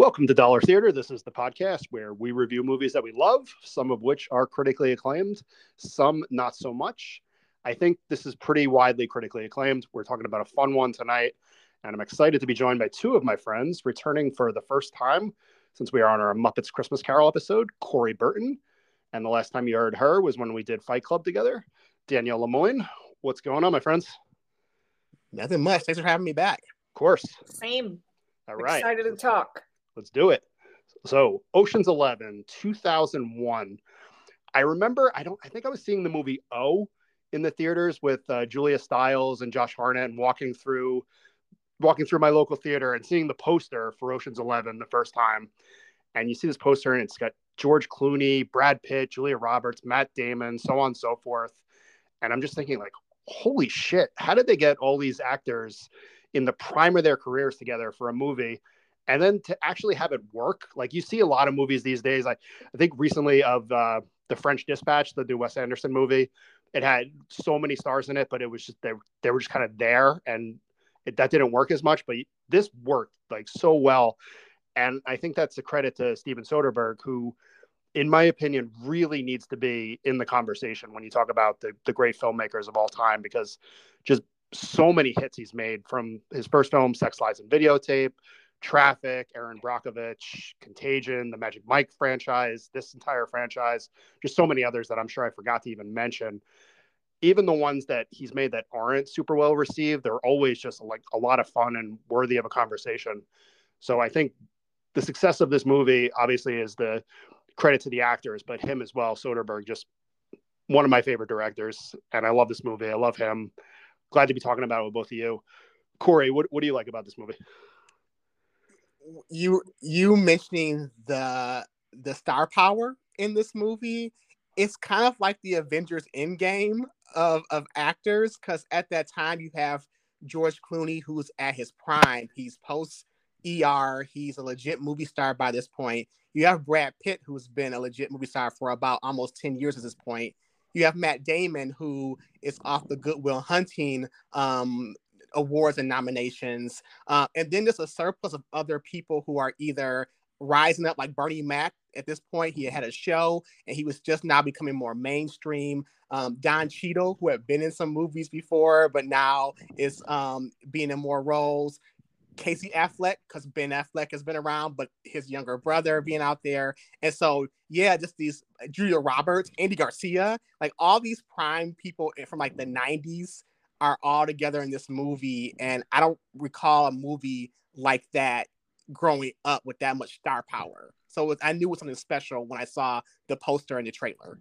Welcome to Dollar Theater. This is the podcast where we review movies that we love, some of which are critically acclaimed, some not so much. I think this is pretty widely critically acclaimed. We're talking about a fun one tonight, and I'm excited to be joined by two of my friends returning for the first time since we are on our Muppets Christmas Carol episode, Coree Burton. And the last time you heard her was when we did Fight Club together. Danielle LeMoine, what's going on, my friends? Nothing much. Thanks for having me back. Of course. Same. All right. Excited to talk. Let's do it. So, Ocean's 11, 2001. I remember, I don't, I think I was seeing the movie O in the theaters with uh, Julia Stiles and Josh Hartnett and walking through, walking through my local theater and seeing the poster for Ocean's 11 the first time. And you see this poster and it's got George Clooney, Brad Pitt, Julia Roberts, Matt Damon, so on and so forth. And I'm just thinking, like, holy shit, how did they get all these actors in the prime of their careers together for a movie? And then to actually have it work like you see a lot of movies these days. Like i think recently of uh, the french dispatch the new wes anderson movie it had so many stars in it but it was just they, they were just kind of there and it, that didn't work as much but this worked like so well. And i think that's a credit to steven soderbergh who in my opinion really needs to be in the conversation when you talk about the, the great filmmakers of all time because just so many hits he's made from his first film sex lies and videotape Traffic, Erin Brockovich, Contagion, the Magic Mike franchise, this entire franchise, just so many others that I'm sure I forgot to even mention. Even the ones that he's made that aren't super well received, they're always just like a lot of fun and worthy of a conversation. So I think the success of this movie obviously is the credit to the actors, but him as well, Soderbergh, just one of my favorite directors. And I love this movie. I love him. Glad to be talking about it with both of you. Corey, what, what do you like about this movie? You you mentioning the the star power in this movie it's kind of like the avengers endgame of of actors because at that time you have george clooney who's at his prime. He's post er he's a legit movie star by this point. You have brad pitt who's been a legit movie star for about almost 10 years at this point. You have Matt Damon, who is off the Good Will Hunting um, awards and nominations. Uh, and then there's a surplus of other people who are either rising up, like Bernie Mac. At this point, he had a show and he was just now becoming more mainstream. Um, Don Cheadle, who had been in some movies before, but now is um, being in more roles. Casey Affleck, because Ben Affleck has been around, but his younger brother being out there. And so, yeah, just these Julia Roberts, Andy Garcia, like all these prime people from like the 90s are all together in this movie, and I don't recall a movie like that growing up with that much star power. So was, I knew it was something special when I saw the poster and the trailer.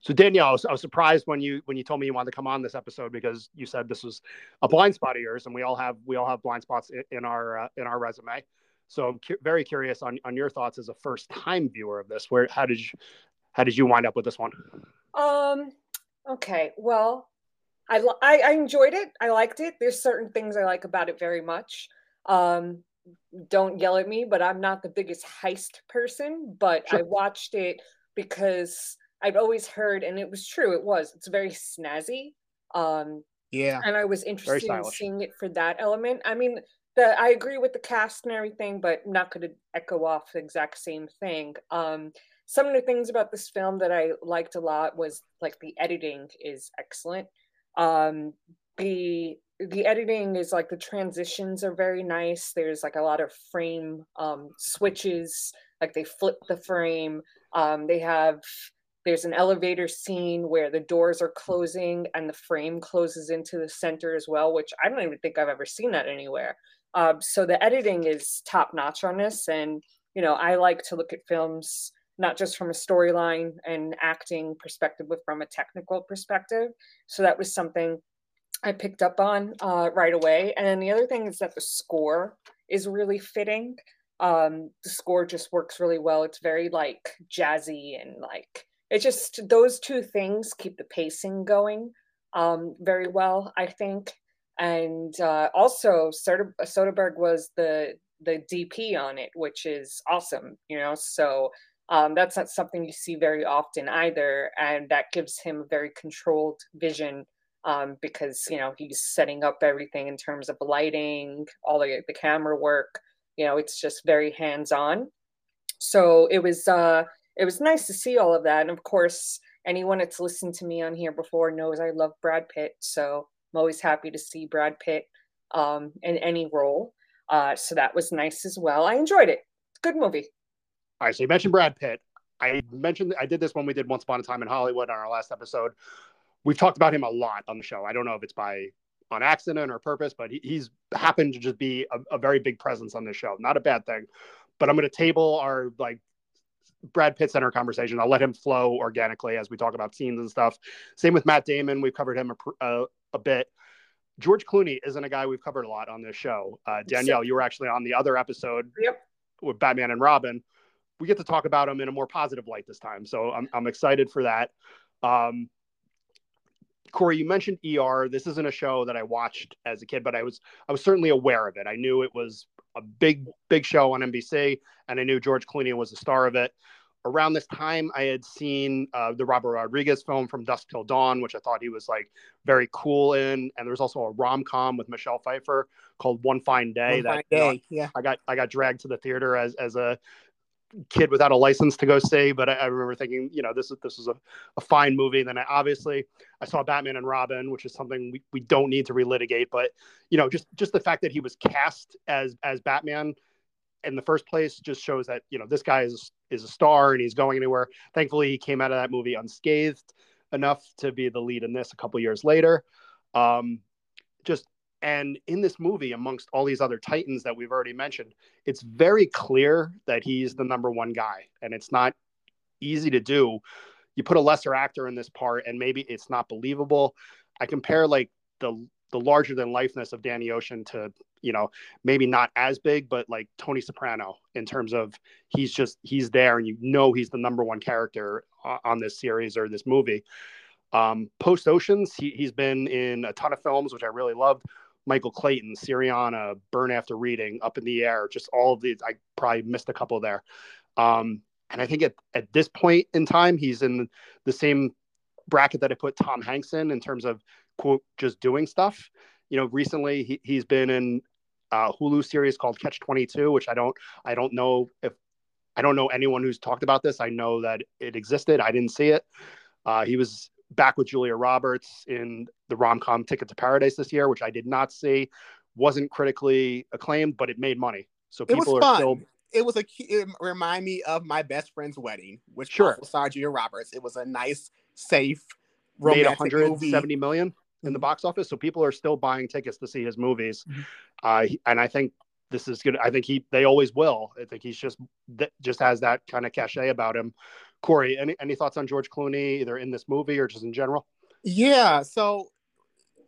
So Danielle, I was, I was, surprised when you when you told me you wanted to come on this episode because you said this was a blind spot of yours, and we all have we all have blind spots in, in our uh, in our resume. So I'm cu- very curious on, on your thoughts as a first time viewer of this. Where how did you how did you wind up with this one? Um. Okay. Well, I, I, I enjoyed it. I liked it. There's certain things I like about it very much. Um, don't yell at me, but I'm not the biggest heist person. But sure. I watched it because I've always heard, and it was true. It was. It's very snazzy. Um, yeah. And I was interested in seeing it for that element. I mean, the I agree with the cast and everything, but not going to echo off the exact same thing. Um, some of the things about this film that I liked a lot was like the editing is excellent um the the editing is like the transitions are very nice. There's like a lot of frame um switches like they flip the frame. Um they have there's an elevator scene where the doors are closing and the frame closes into the center as well which i don't even think i've ever seen that anywhere. Um, so the editing is top notch on this and you know i like to look at films not just from a storyline and acting perspective, but from a technical perspective. So that was something I picked up on uh, right away. And the other thing is that the score is really fitting. Um, the score just works really well. It's very like jazzy and like it just those two things keep the pacing going um, very well, I think. And uh, also, Soderbergh was the the DP on it, which is awesome, you know. So um, that's not something you see very often either, and that gives him a very controlled vision um, because you know he's setting up everything in terms of lighting, all the the camera work. you know it's just very hands on. So it was uh, it was nice to see all of that, and of course, anyone that's listened to me on here before knows I love Brad Pitt. So I'm always happy to see Brad Pitt um, in any role. Uh, so that was nice as well. I enjoyed it. Good movie. All right, so you mentioned Brad Pitt. I mentioned I did this when we did Once Upon a Time in Hollywood on our last episode. We've talked about him a lot on the show. I don't know if it's by on accident or purpose, but he, he's happened to just be a, a very big presence on this show. Not a bad thing. But I'm going to table our like Brad Pitt center conversation. I'll let him flow organically as we talk about scenes and stuff. Same with Matt Damon. We've covered him a, a, a bit. George Clooney isn't a guy we've covered a lot on this show. Uh, Danielle, you were actually on the other episode yep. with Batman and Robin. We get to talk about him in a more positive light this time, so I'm I'm excited for that. Um, Corey, you mentioned ER. This isn't a show that I watched as a kid, but I was I was certainly aware of it. I knew it was a big big show on NBC, and I knew George Clooney was the star of it around this time, I had seen uh, the Robert Rodriguez film From Dusk Till Dawn, which I thought he was like very cool in. And there's also a rom com with Michelle Pfeiffer called One Fine Day. One that Fine Day, you know, yeah. I got I got dragged to the theater as as a kid without a license to go see. But I, I remember thinking, you know, this is this is a, a fine movie. And then I, obviously I saw Batman and Robin, which is something we, we don't need to relitigate. But you know, just just the fact that he was cast as as Batman in the first place just shows that you know this guy is is a star and he's going anywhere. Thankfully, he came out of that movie unscathed enough to be the lead in this a couple years later. Um, just and in this movie, amongst all these other titans that we've already mentioned, it's very clear that he's the number one guy, and it's not easy to do. You put a lesser actor in this part, and maybe it's not believable. I compare like the the larger than lifeness of Danny Ocean to you know maybe not as big but like tony soprano in terms of he's just he's there and you know he's the number one character on this series or this movie um, post oceans he, he's been in a ton of films which i really loved michael clayton syriana burn after reading up in the air just all of these i probably missed a couple there um, and i think at, at this point in time he's in the same bracket that i put tom hanks in in terms of quote just doing stuff you know, recently he, he's been in a Hulu series called Catch 22, which I don't, I don't know if, I don't know anyone who's talked about this. I know that it existed. I didn't see it. Uh, he was back with Julia Roberts in the rom com Ticket to Paradise this year, which I did not see. Wasn't critically acclaimed, but it made money. So people it was are fun. still. It was a. It remind me of my best friend's wedding, which Sure. starred Julia Roberts. It was a nice, safe, Made romantic movie. 170 million in the box office, so people are still buying tickets to see his movies. Uh, and I think this is gonna. I think he. They always will. I think he's just just has that kind of cachet about him. Corey, any any thoughts on George Clooney, either in this movie or just in general? Yeah, so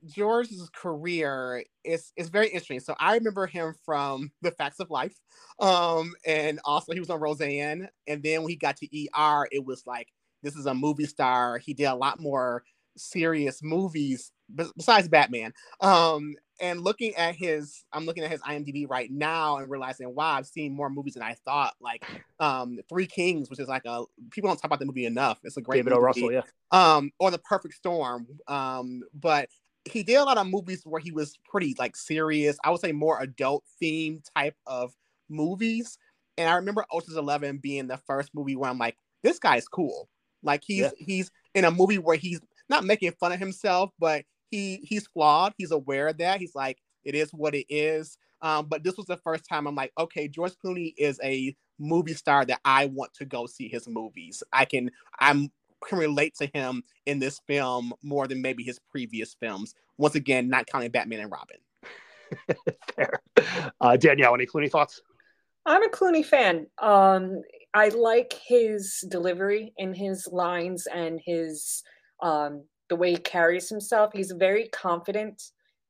George's career is is very interesting. So I remember him from The Facts of Life, um, and also he was on Roseanne. And then when he got to ER, it was like this is a movie star. He did a lot more serious movies besides Batman. Um, and looking at his, I'm looking at his IMDb right now and realizing, wow, I've seen more movies than I thought. Like um, Three Kings, which is like a people don't talk about the movie enough. It's a great David O. movie Russell, yeah. um, or the perfect storm. Um, but he did a lot of movies where he was pretty like serious. I would say more adult theme type of movies. And I remember Ocean's Eleven being the first movie where I'm like, this guy's cool. Like he's Yeah. he's in a movie where he's not making fun of himself, but he he's flawed. He's aware of that. He's like, it is what it is. Um, but this was the first time I'm like, okay, George Clooney is a movie star that I want to go see his movies. I can I'm can relate to him in this film more than maybe his previous films. Once again, not counting Batman and Robin. Fair. Uh, Danielle, any Clooney thoughts? I'm a Clooney fan. Um, I like his delivery in his lines and his um, the way he carries himself. He's very confident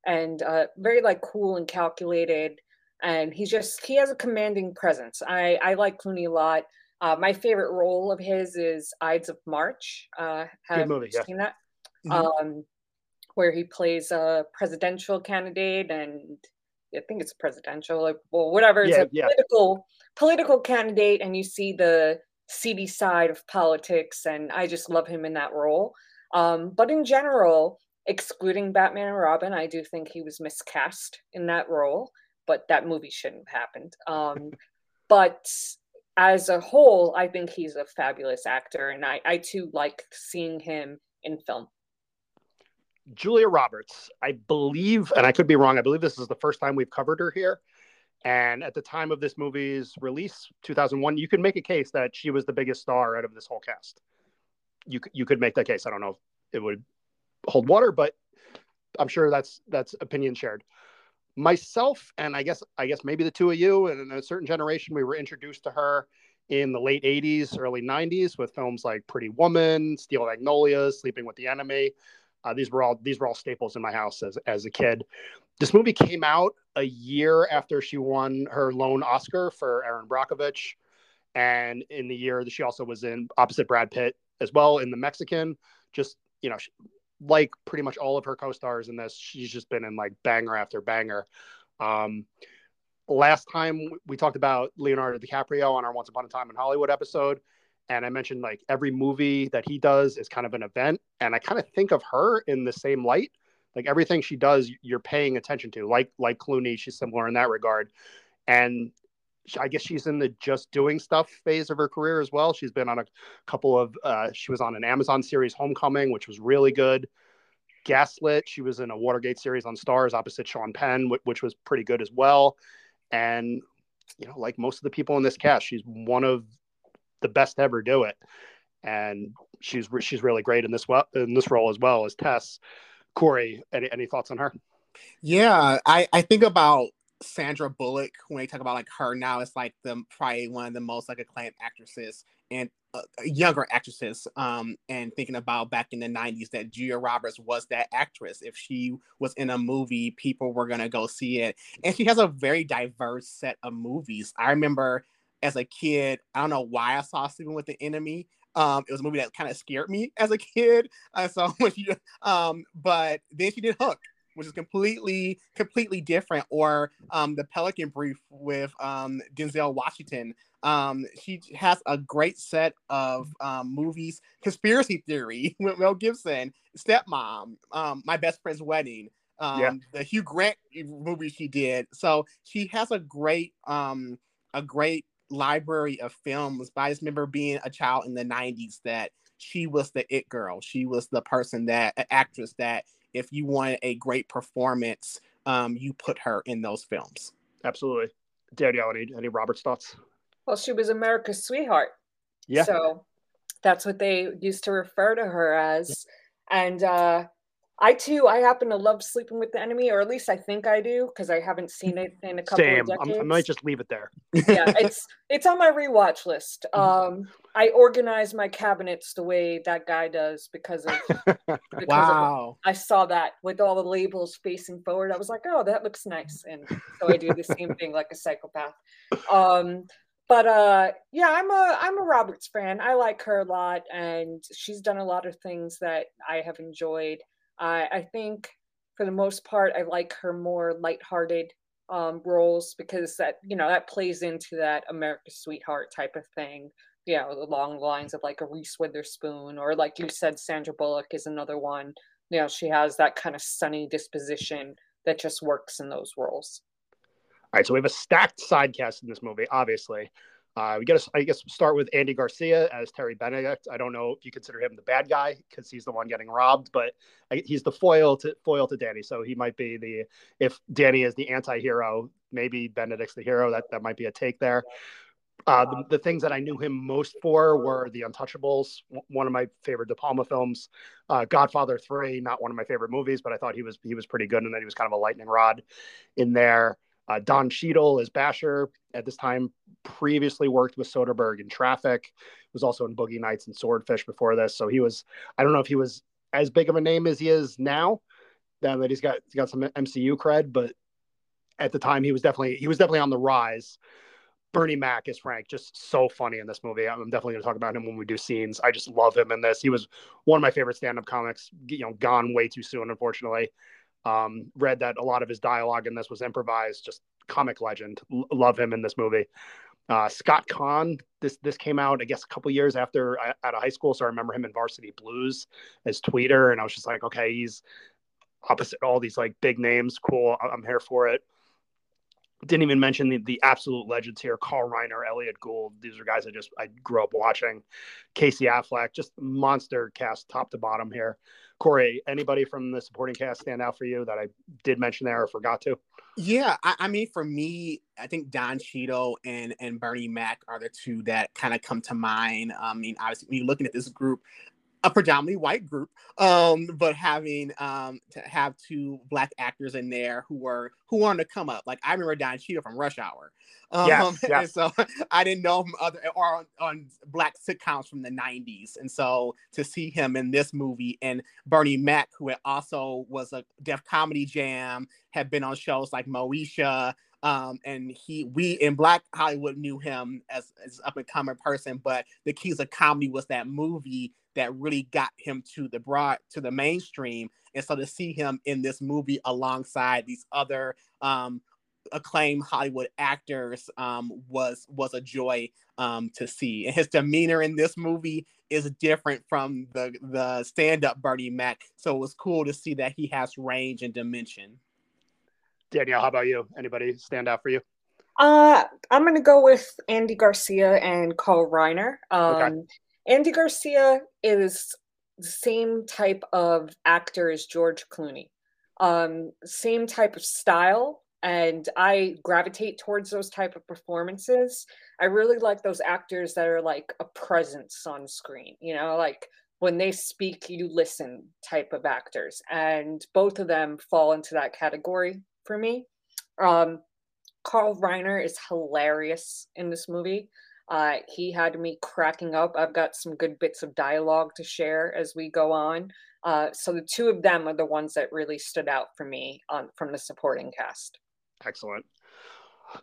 and uh, very like cool and calculated, and he's just he has a commanding presence. I I like Clooney a lot. Uh, my favorite role of his is Ides of March. Uh, have movie, you yeah. seen that? Mhm. Um, where he plays a presidential candidate and I think it's presidential, like well, whatever. It's Yeah, a yeah. political political candidate, and you see the seedy side of politics, and I just love him in that role. Um, but in general, excluding Batman and Robin, I do think he was miscast in that role. but that movie shouldn't have happened. Um, but as a whole, I think he's a fabulous actor, and I, I too like seeing him in film. Julia Roberts, I believe, and I could be wrong, I believe this is the first time we've covered her here. And at the time of this movie's release, 2001, you can make a case that she was the biggest star out of this whole cast. You you could make that case. I don't know if it would hold water, but I'm sure that's that's opinion shared. Myself and I guess I guess maybe the two of you and a certain generation, we were introduced to her in the late 80s, early 90s with films like Pretty Woman, Steel Magnolias, Sleeping with the Enemy. Uh, these were all these were all staples in my house as as a kid. This movie came out a year after she won her lone Oscar for Erin Brockovich, and in the year that she also was in opposite Brad Pitt as well in The Mexican. Just you know, like pretty much all of her co-stars in this, she's just been in like banger after banger. Um, last time we talked about Leonardo DiCaprio on our Once Upon a Time in Hollywood episode, and I mentioned like every movie that he does is kind of an event, and I kind of think of her in the same light. Like everything she does, you're paying attention to. Like like Clooney, she's similar in that regard, and I guess she's in the just doing stuff phase of her career as well. She's been on a couple of, uh, she was on an Amazon series, Homecoming, which was really good. Gaslit, she was in a Watergate series on Starz opposite Sean Penn, which was pretty good as well. And, you know, like most of the people in this cast, she's one of the best to ever do it. And she's she's really great in this in this role as well as Tess. Corey, any, any thoughts on her? Yeah, I, I think about Sandra Bullock when they talk about like her now it's like the probably one of the most like acclaimed actresses and uh, younger actresses um and thinking about back in the 90s that Julia Roberts was that actress. If she was in a movie people were to go see it. And she has a very diverse set of movies. I remember as a kid I don't know why I saw Sleeping with the Enemy. Um, it was a movie that kind of scared me as a kid. Uh, so when she, um, but then she did Hook, which is completely completely different, or um, the Pelican Brief with um, Denzel Washington. Um, she has a great set of um, movies. Conspiracy Theory with Mel Gibson, Stepmom, um, My Best Friend's Wedding, um, yeah. the Hugh Grant movie she did. So she has a great um, a great library of films. But I just remember being a child in the '90s that she was the it girl. She was the person that actress that if you want a great performance, um, you put her in those films. Absolutely. Danielle, any, any Robert's thoughts? Well, she was America's sweetheart. Yeah. So that's what they used to refer to her as. Yeah. And uh, I too, I happen to love Sleeping with the Enemy, or at least I think I do, because I haven't seen it in a couple Same. of decades. i might just leave it there. yeah, it's it's on my rewatch list. Um, I organize my cabinets the way that guy does because of because wow. Of, I saw that with all the labels facing forward. I was like, oh, that looks nice, and so I do the same thing like a psychopath. Um, but uh yeah i'm a i'm a roberts fan i like her a lot and she's done a lot of things that i have enjoyed I, I think for the most part, I like her more lighthearted um, roles because that you know that plays into that America's sweetheart type of thing. You know, along the lines of like a Reese Witherspoon or like you said, Sandra Bullock is another one. You know, she has that kind of sunny disposition that just works in those roles. All right, so we have a stacked side cast in this movie, obviously. Uh, we get, I guess, start with Andy Garcia as Terry Benedict. I don't know if you consider him the bad guy because he's the one getting robbed, but he's the foil to foil to Danny. So he might be the if Danny is the anti-hero, maybe Benedict's the hero. That that might be a take there. Uh, the, the, things that I knew him most for were The Untouchables, one of my favorite De Palma films. Uh, Godfather Three, not one of my favorite movies, but I thought he was he was pretty good, and then he was kind of a lightning rod in there. Uh, Don Cheadle as Basher at this time previously worked with Soderbergh in Traffic, was also in Boogie Nights and Swordfish before this. So he was, I don't know if he was as big of a name as he is now, now that he's got he's got some MCU cred, but at the time he was definitely he was definitely on the rise. Bernie Mac is Frank, just so funny in this movie. I'm definitely going to talk about him when we do scenes. I just love him in this. He was one of my favorite stand-up comics. You know, gone way too soon, unfortunately. Um, read that a lot of his dialogue in this was improvised. Just comic legend. L- love him in this movie. Uh, Scott Caan. This this came out, I guess, a couple years after I, out of high school, so I remember him in Varsity Blues as Tweeter, and I was just like, okay, he's opposite all these like big names. Cool, I'm here for it. Didn't even mention the, the absolute legends here Carl Reiner, Elliott Gould. These are guys I just I grew up watching. Casey Affleck, just monster cast top to bottom here. Corey, anybody from the supporting cast stand out for you that I did mention there or forgot to? Yeah, I, I mean, for me, I think Don Cheadle and and Bernie Mac are the two that kind of come to mind. I mean, obviously, when you're looking at this group, a predominantly white group, um, but having um, to have two black actors in there who were who wanted to come up. Like I remember Don Cheadle from Rush Hour. Um, yes, yes. And so I didn't know him other or on, on, black sitcoms from the '90s, and so to see him in this movie and Bernie Mac, who also was a Def Comedy Jam, had been on shows like Moesha. Um, and he we in Black Hollywood knew him as as up and coming person, but the Kings of Comedy was that movie that really got him to the broad to the mainstream. And so to see him in this movie alongside these other um, acclaimed Hollywood actors um, was was a joy um, to see. And his demeanor in this movie is different from the the stand up Bernie Mac. So it was cool to see that he has range and dimension. Danielle, how about you? Anybody stand out for you? Uh, I'm gonna go with Andy Garcia and Carl Reiner. Um, okay. Andy Garcia is the same type of actor as George Clooney. Um, same type of style, and I gravitate towards those type of performances. I really like those actors that are like a presence on screen, you know, like when they speak, you listen type of actors. And both of them fall into that category for me. Um, Carl Reiner is hilarious in this movie. Uh, he had me cracking up. I've got some good bits of dialogue to share as we go on. Uh, so the two of them are the ones that really stood out for me on from the supporting cast. Excellent.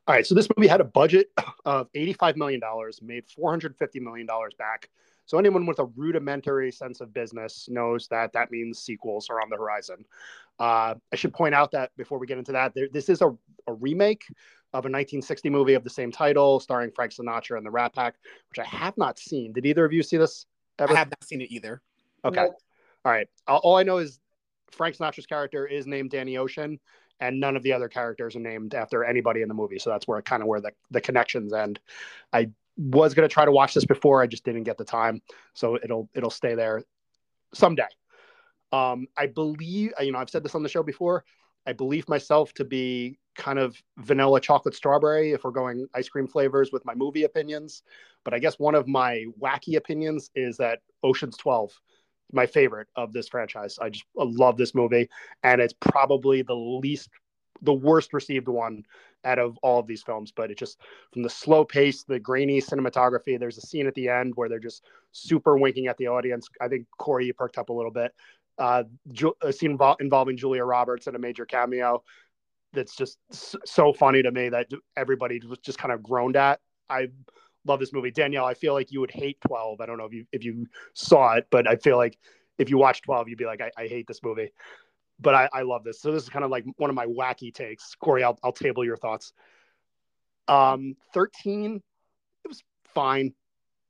All right, so this movie had a budget of $85 million, made $450 million back. So anyone with a rudimentary sense of business knows that that means sequels are on the horizon. Uh, I should point out that before we get into that, there, this is a, a remake of a 1960 movie of the same title, starring Frank Sinatra and the Rat Pack, which I have not seen. Did either of you see this? Ever? I have not seen it either. Okay. Nope. All right. All I know is Frank Sinatra's character is named Danny Ocean, and none of the other characters are named after anybody in the movie. So that's where kind of where the, the connections end. I was gonna try to watch this before, I just didn't get the time. So it'll it'll stay there someday. Um, I believe you know I've said this on the show before. I believe myself to be kind of vanilla chocolate strawberry if we're going ice cream flavors with my movie opinions. But I guess one of my wacky opinions is that Ocean's 12 my favorite of this franchise. I just love this movie and it's probably the least the worst received one out of all of these films but it just from the slow pace the grainy cinematography there's a scene at the end where they're just super winking at the audience i think corey you perked up a little bit uh, a scene involving Julia Roberts in a major cameo. That's just so funny to me that everybody was just kind of groaned at. I love this movie, Danielle. I feel like you would hate Twelve. I don't know if you if you saw it, but I feel like if you watch Twelve, you'd be like, I, I hate this movie. But I, I love this. So this is kind of like one of my wacky takes. Corey, I'll I'll table your thoughts. Um, thirteen, it was fine.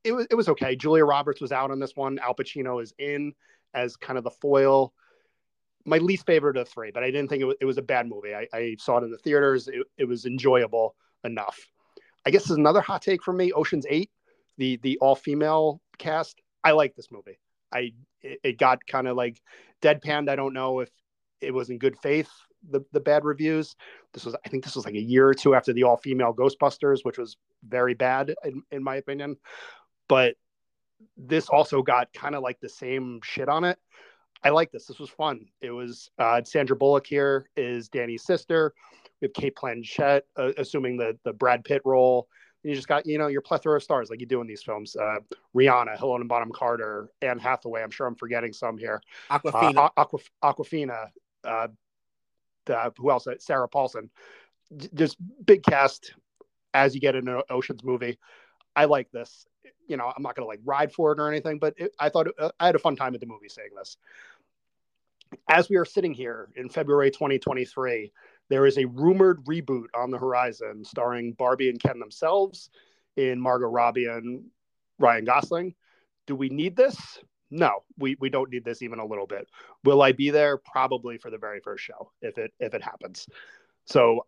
It was it was okay. Julia Roberts was out on this one. Al Pacino is in as kind of the foil. My least favorite of three, but I didn't think it was, it was a bad movie. I, I saw it in the theaters. It, it was enjoyable enough. I guess is another hot take for me. Ocean's Eight, the the all female cast. I like this movie. I it, it got kind of like deadpanned. I don't know if it was in good faith the the bad reviews. This was I think this was like a year or two after the all female Ghostbusters, which was very bad in, in my opinion. But this also got kind of like the same shit on it. I like this. This was fun. It was uh, Sandra Bullock here is Danny's sister. We have Cate Blanchett, uh, assuming the the Brad Pitt role. And you just got you know your plethora of stars like you do in these films. Uh, Rihanna, Helena Bonham Carter, Anne Hathaway. I'm sure I'm forgetting some here. Awkwafina, Uh, Aquaf- Awkwafina. Uh, the, who else? Sarah Paulson. Just big cast as you get in an Ocean's movie. I like this you know, I'm not to like ride for it or anything, but it, I thought uh, I had a fun time at the movie saying this. As we are sitting here in February 2023, there is a rumored reboot on the horizon starring Barbie and Ken themselves in Margot Robbie and Ryan Gosling. Do we need this? No, we, we don't need this even a little bit. Will I be there? Probably for the very first show if it if it happens. So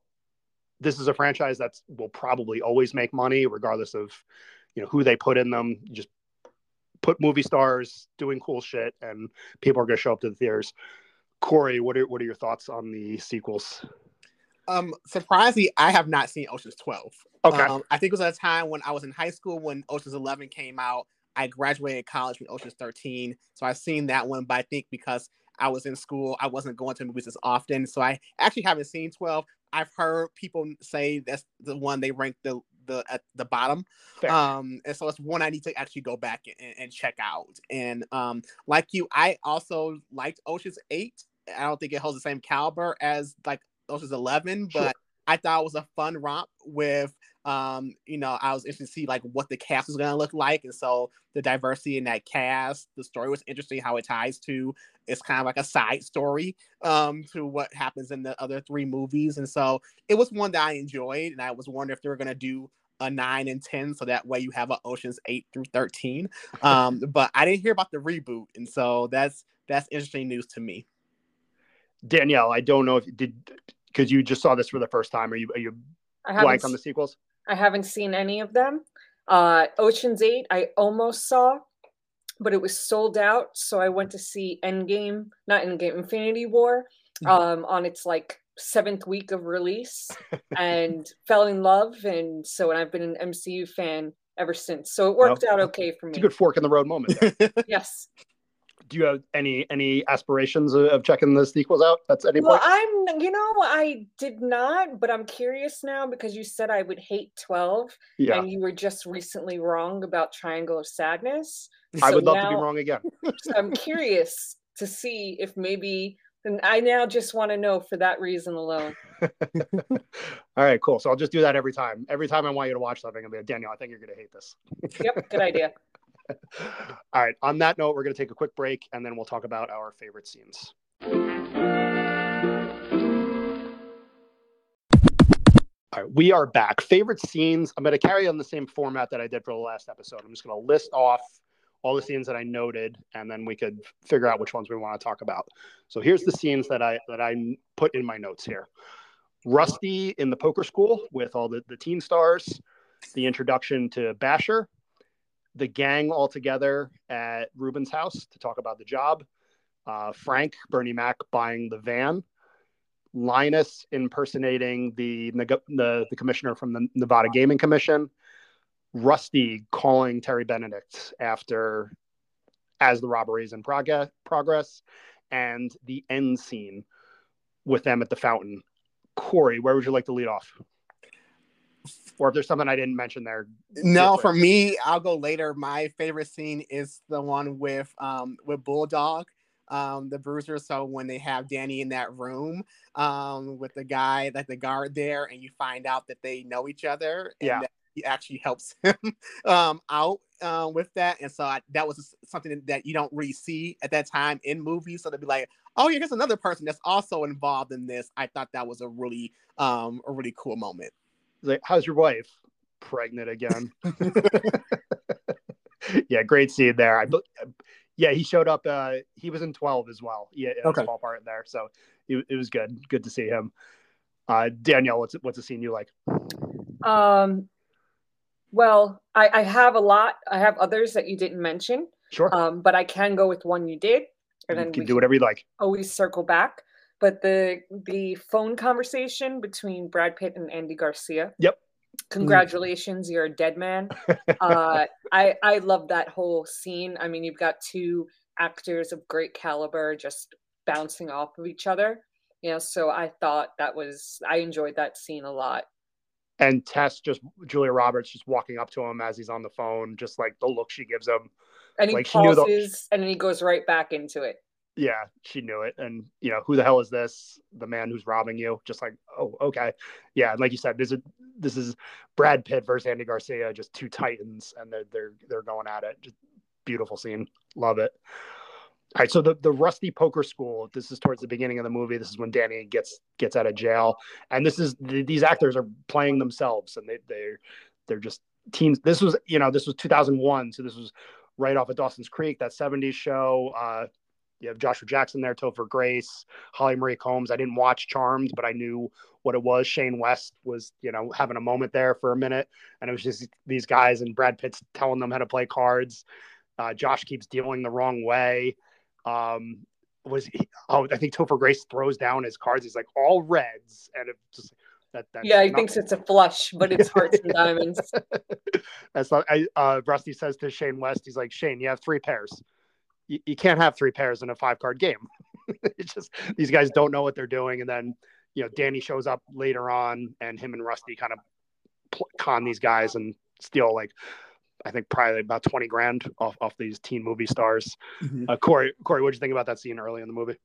this is a franchise that will probably always make money, regardless of you know who they put in them. You just put movie stars doing cool shit, and people are going to show up to the theaters. Corey, what are what are your thoughts on the sequels? Um, surprisingly, I have not seen Ocean's Twelve. Okay, um, I think it was at a time when I was in high school when Ocean's Eleven came out. I graduated college with Ocean's Thirteen, so I've seen that one. But I think because I was in school, I wasn't going to movies as often, so I actually haven't seen Twelve. I've heard people say that's the one they rank the the at the bottom. Fair. Um, and so it's one I need to actually go back and, and check out. And um, like you, I also liked Ocean's Eight. I don't think it holds the same caliber as like Ocean's Eleven, but sure. I thought it was a fun romp with um, you know, I was interested to see like what the cast was gonna look like, and so the diversity in that cast, the story was interesting. How it ties to it's kind of like a side story um, to what happens in the other three movies, and so it was one that I enjoyed, and I was wondering if they were gonna do a nine and ten, so that way you have an Ocean's eight through thirteen. Um, but I didn't hear about the reboot, and so that's that's interesting news to me. Danielle, I don't know if you did because you just saw this for the first time. Are you are you blank on the sequels? I haven't seen any of them. Uh, Ocean's Eight, I almost saw, but it was sold out. So I went to see Endgame, not Endgame, Infinity War, mm-hmm. um, on its like seventh week of release, and fell in love. And so, and I've been an MCU fan ever since. So it worked well, out okay for me. It's a good fork in the road moment. yes do you have any any aspirations of checking the sequels out? That's any well, I'm you know I did not, but I'm curious now because you said I would hate twelve, yeah. and you were just recently wrong about Triangle of Sadness. I would love now, to be wrong again. so I'm curious to see if maybe. And I now just want to know for that reason alone. All right, cool. So I'll just do that every time. Every time I want you to watch something, I'll be like, Danielle, I think you're going to hate this. yep, good idea. All right. On that note, we're going to take a quick break and then we'll talk about our favorite scenes. All right, we are back. Favorite scenes. I'm going to carry on the same format that I did for the last episode. I'm just going to list off all the scenes that I noted, and then we could figure out which ones we want to talk about. So here's the scenes that I that I put in my notes here. Rusty in the poker school with all the, the teen stars, the introduction to Basher, the gang all together at Ruben's house to talk about the job. Uh, Frank, Bernie Mac buying the van. Linus impersonating the, the, the commissioner from the Nevada Gaming Commission. Rusty calling Terry Benedict after as the robbery is in prog- progress, and the end scene with them at the fountain. Corey, where would you like to lead off? or if there's something I didn't mention there. No, for me, I'll go later. My favorite scene is the one with um with Bulldog, um, the bruiser. So when they have Danny in that room um with the guy, like the guard there, and you find out that they know each other, yeah. He actually helps him um out uh, with that, and so I, that was something that you don't really see at that time in movies. So they'd be like, "Oh, here's another person that's also involved in this." I thought that was a really, um, a really cool moment like, how's your wife? Pregnant again. yeah, great scene there. I, yeah, he showed up. Uh, he was in 12 as well. Yeah, okay. small part there. So it, it was good. Good to see him. Uh, Danielle, what's what's a scene you like? Um, well, I, I have a lot. I have others that you didn't mention. Sure. Um, but I can go with one you did, and then you can do whatever you like. Always circle back but the the phone conversation between Brad Pitt and Andy Garcia. Yep. Congratulations, you're a dead man. uh, I I love that whole scene. I mean, you've got two actors of great caliber just bouncing off of each other. You know, so I thought that was I enjoyed that scene a lot. And Tess just Julia Roberts just walking up to him as he's on the phone, just like the look she gives him. And he like pauses the... and then he goes right back into it yeah, she knew it. And, you know, who the hell is this? The man who's robbing you. Just like, oh, okay. Yeah. And like you said, this is, this is Brad Pitt versus Andy Garcia, just two Titans and they're, they're, they're going at it. Just beautiful scene. Love it. All right. So the, the rusty poker school, this is towards the beginning of the movie. This is when Danny gets, gets out of jail. And this is, these actors are playing themselves and they, they're, they're just teams. This was, you know, this was 2001. So this was right off of Dawson's Creek, that 70s show. Uh, you have Joshua Jackson there, Topher Grace, Holly Marie Combs. I didn't watch Charmed, but I knew what it was. Shane West was, you know, having a moment there for a minute, and it was just these guys and Brad Pitt's telling them how to play cards. Uh, Josh keeps dealing the wrong way. Um, was he, oh, I think Topher Grace throws down his cards. He's like all reds, and it just that, yeah, he thinks it's a flush, but it's hearts and diamonds. That's not. I, uh, Rusty says to Shane West, he's like, Shane, you have three pairs. You, you can't have three pairs in a five card game. it's just these guys don't know what they're doing, and then you know Danny shows up later on, and him and Rusty kind of con these guys and steal like I think probably about 20 grand off, off these teen movie stars. Mm-hmm. Uh, Corey, Corey, what'd you think about that scene early in the movie?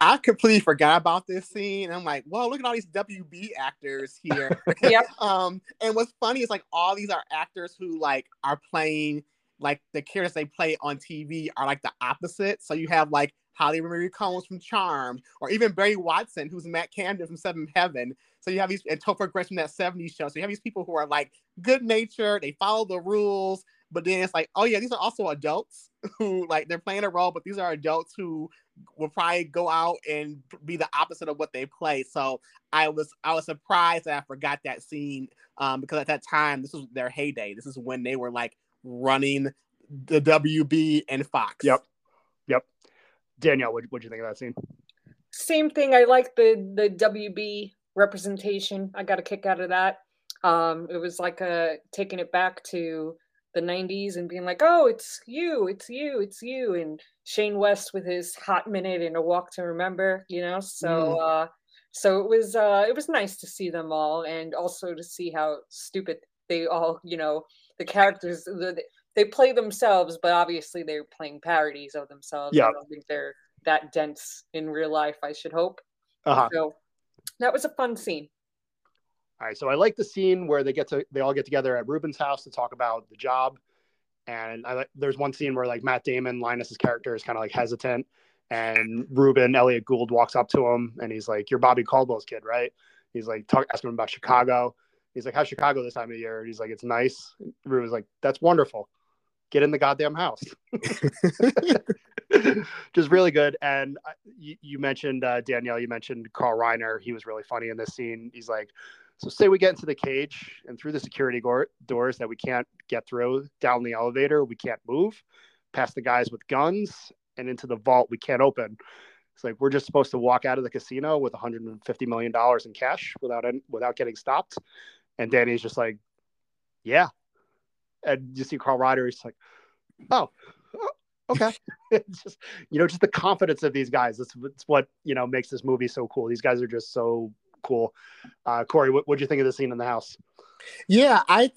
I completely forgot about this scene. I'm like, well, look at all these WB actors here. yeah. um, and what's funny is like all these are actors who like are playing like the characters they play on TV are like the opposite. So you have like Holly Marie Combs from Charmed, or even Barry Watson, who's Matt Camden from Seven Heaven. So you have these and Topher Grace from that 70s show. So you have these people who are like good natured, they follow the rules, but then it's like, oh yeah, these are also adults who like they're playing a role, but these are adults who will probably go out and be the opposite of what they play. So I was I was surprised that I forgot that scene um, because at that time this was their heyday. This is when they were like running the WB and Fox. Yep. Yep. Danielle, what would you think of that scene? Same thing. I like the the WB representation. I got a kick out of that. Um, it was like a taking it back to the 90s and being like, oh, it's you, it's you, it's you. And Shane West with his hot minute and a walk to remember, you know? So, mm. uh, so it was, uh, it was nice to see them all and also to see how stupid they all, you know, the characters, the, they play themselves, but obviously they're playing parodies of themselves. Yeah. I don't think they're that dense in real life, I should hope. Uh-huh. So that was a fun scene. All right, so I like the scene where they get to they all get together at Ruben's house to talk about the job, and I like there's one scene where like Matt Damon, Linus's character, is kind of like hesitant, and Ruben Elliott Gould walks up to him and he's like, "You're Bobby Caldwell's kid, right?" He's like talk, asking him about Chicago. He's like, "How's Chicago this time of year?" And he's like, "It's nice." Ruben's like, "That's wonderful. Get in the goddamn house." just really good. And you, you mentioned uh, Danielle. You mentioned Carl Reiner. He was really funny in this scene. He's like so say we get into the cage and through the security door, doors that we can't get through, down the elevator we can't move, past the guys with guns, and into the vault we can't open. It's like we're just supposed to walk out of the casino with 150 million dollars in cash without without getting stopped. And Danny's just like, yeah. And you see Carl Reiner, he's like, oh, oh okay. it's just you know, just the confidence of these guys. That's, that's what you know makes this movie so cool. These guys are just so cool. Uh, Corey, what would you think of the scene in the house? Yeah, I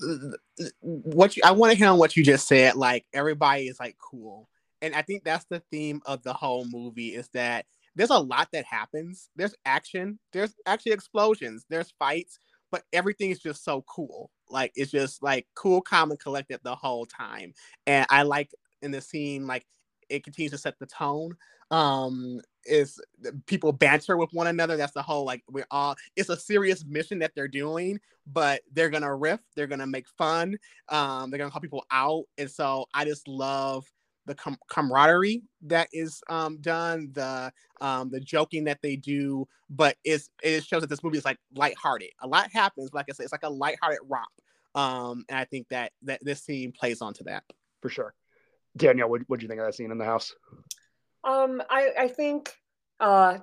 what you, I want to hear on what you just said. Like everybody is like cool, and I think that's the theme of the whole movie is that there's a lot that happens. There's action. There's actually explosions. There's fights, but everything is just so cool. Like it's just like cool, calm, and collected the whole time. And I like in the scene like it continues to set the tone um is people banter with one another that's the whole like we're all it's a serious mission that they're doing but they're gonna riff they're gonna make fun um they're gonna call people out and so i just love the com- camaraderie that is um done the um the joking that they do but it's it shows that this movie is like lighthearted. A lot happens like i said it's like a lighthearted romp um and i think that that this scene plays onto that. For sure. Danielle what do you think of that scene in the house? Um, I I think uh,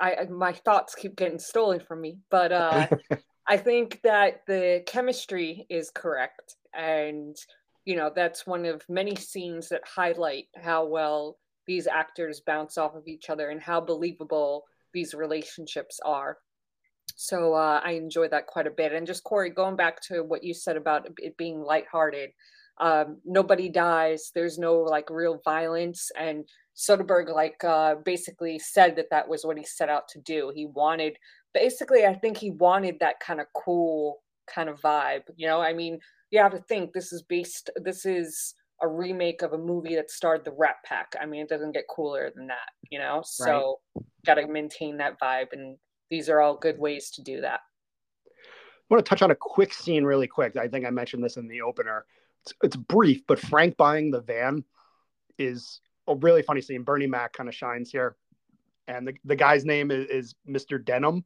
I my thoughts keep getting stolen from me, but uh, I think that the chemistry is correct, and you know that's one of many scenes that highlight how well these actors bounce off of each other and how believable these relationships are. So uh, I enjoy that quite a bit. And just Corey, going back to what you said about it being lighthearted, um, nobody dies. There's no like real violence, and Soderbergh like uh, basically said that that was what he set out to do. He wanted basically, I think he wanted that kind of cool kind of vibe. You know, I mean, you have to think this is based. This is a remake of a movie that starred the Rat Pack. I mean, it doesn't get cooler than that. You know, so right. got to maintain that vibe, and these are all good ways to do that. I want to touch on a quick scene really quick. I think I mentioned this in the opener. It's, it's brief, but Frank buying the van is a really funny scene. Bernie Mac kind of shines here, and the, the guy's name is, is Mr. Denim,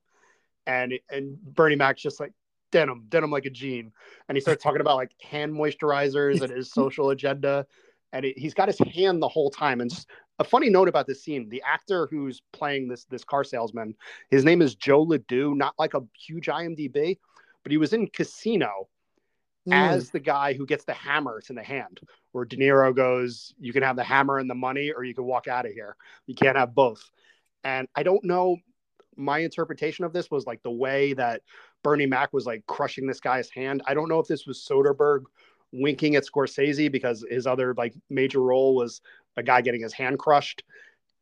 and and Bernie Mac's just like denim, denim like a jean, and he starts talking about like hand moisturizers and his social agenda, and it, he's got his hand the whole time. And a funny note about this scene: the actor who's playing this this car salesman, his name is Joe La Due, not like a huge IMDb, but he was in Casino mm. as the guy who gets the hammer to the hand, where De Niro goes, "You can have the hammer and the money, or you can walk out of here. You can't have both." And I don't know. My interpretation of this was like the way that Bernie Mac was like crushing this guy's hand. I don't know if this was Soderbergh winking at Scorsese because his other like major role was a guy getting his hand crushed.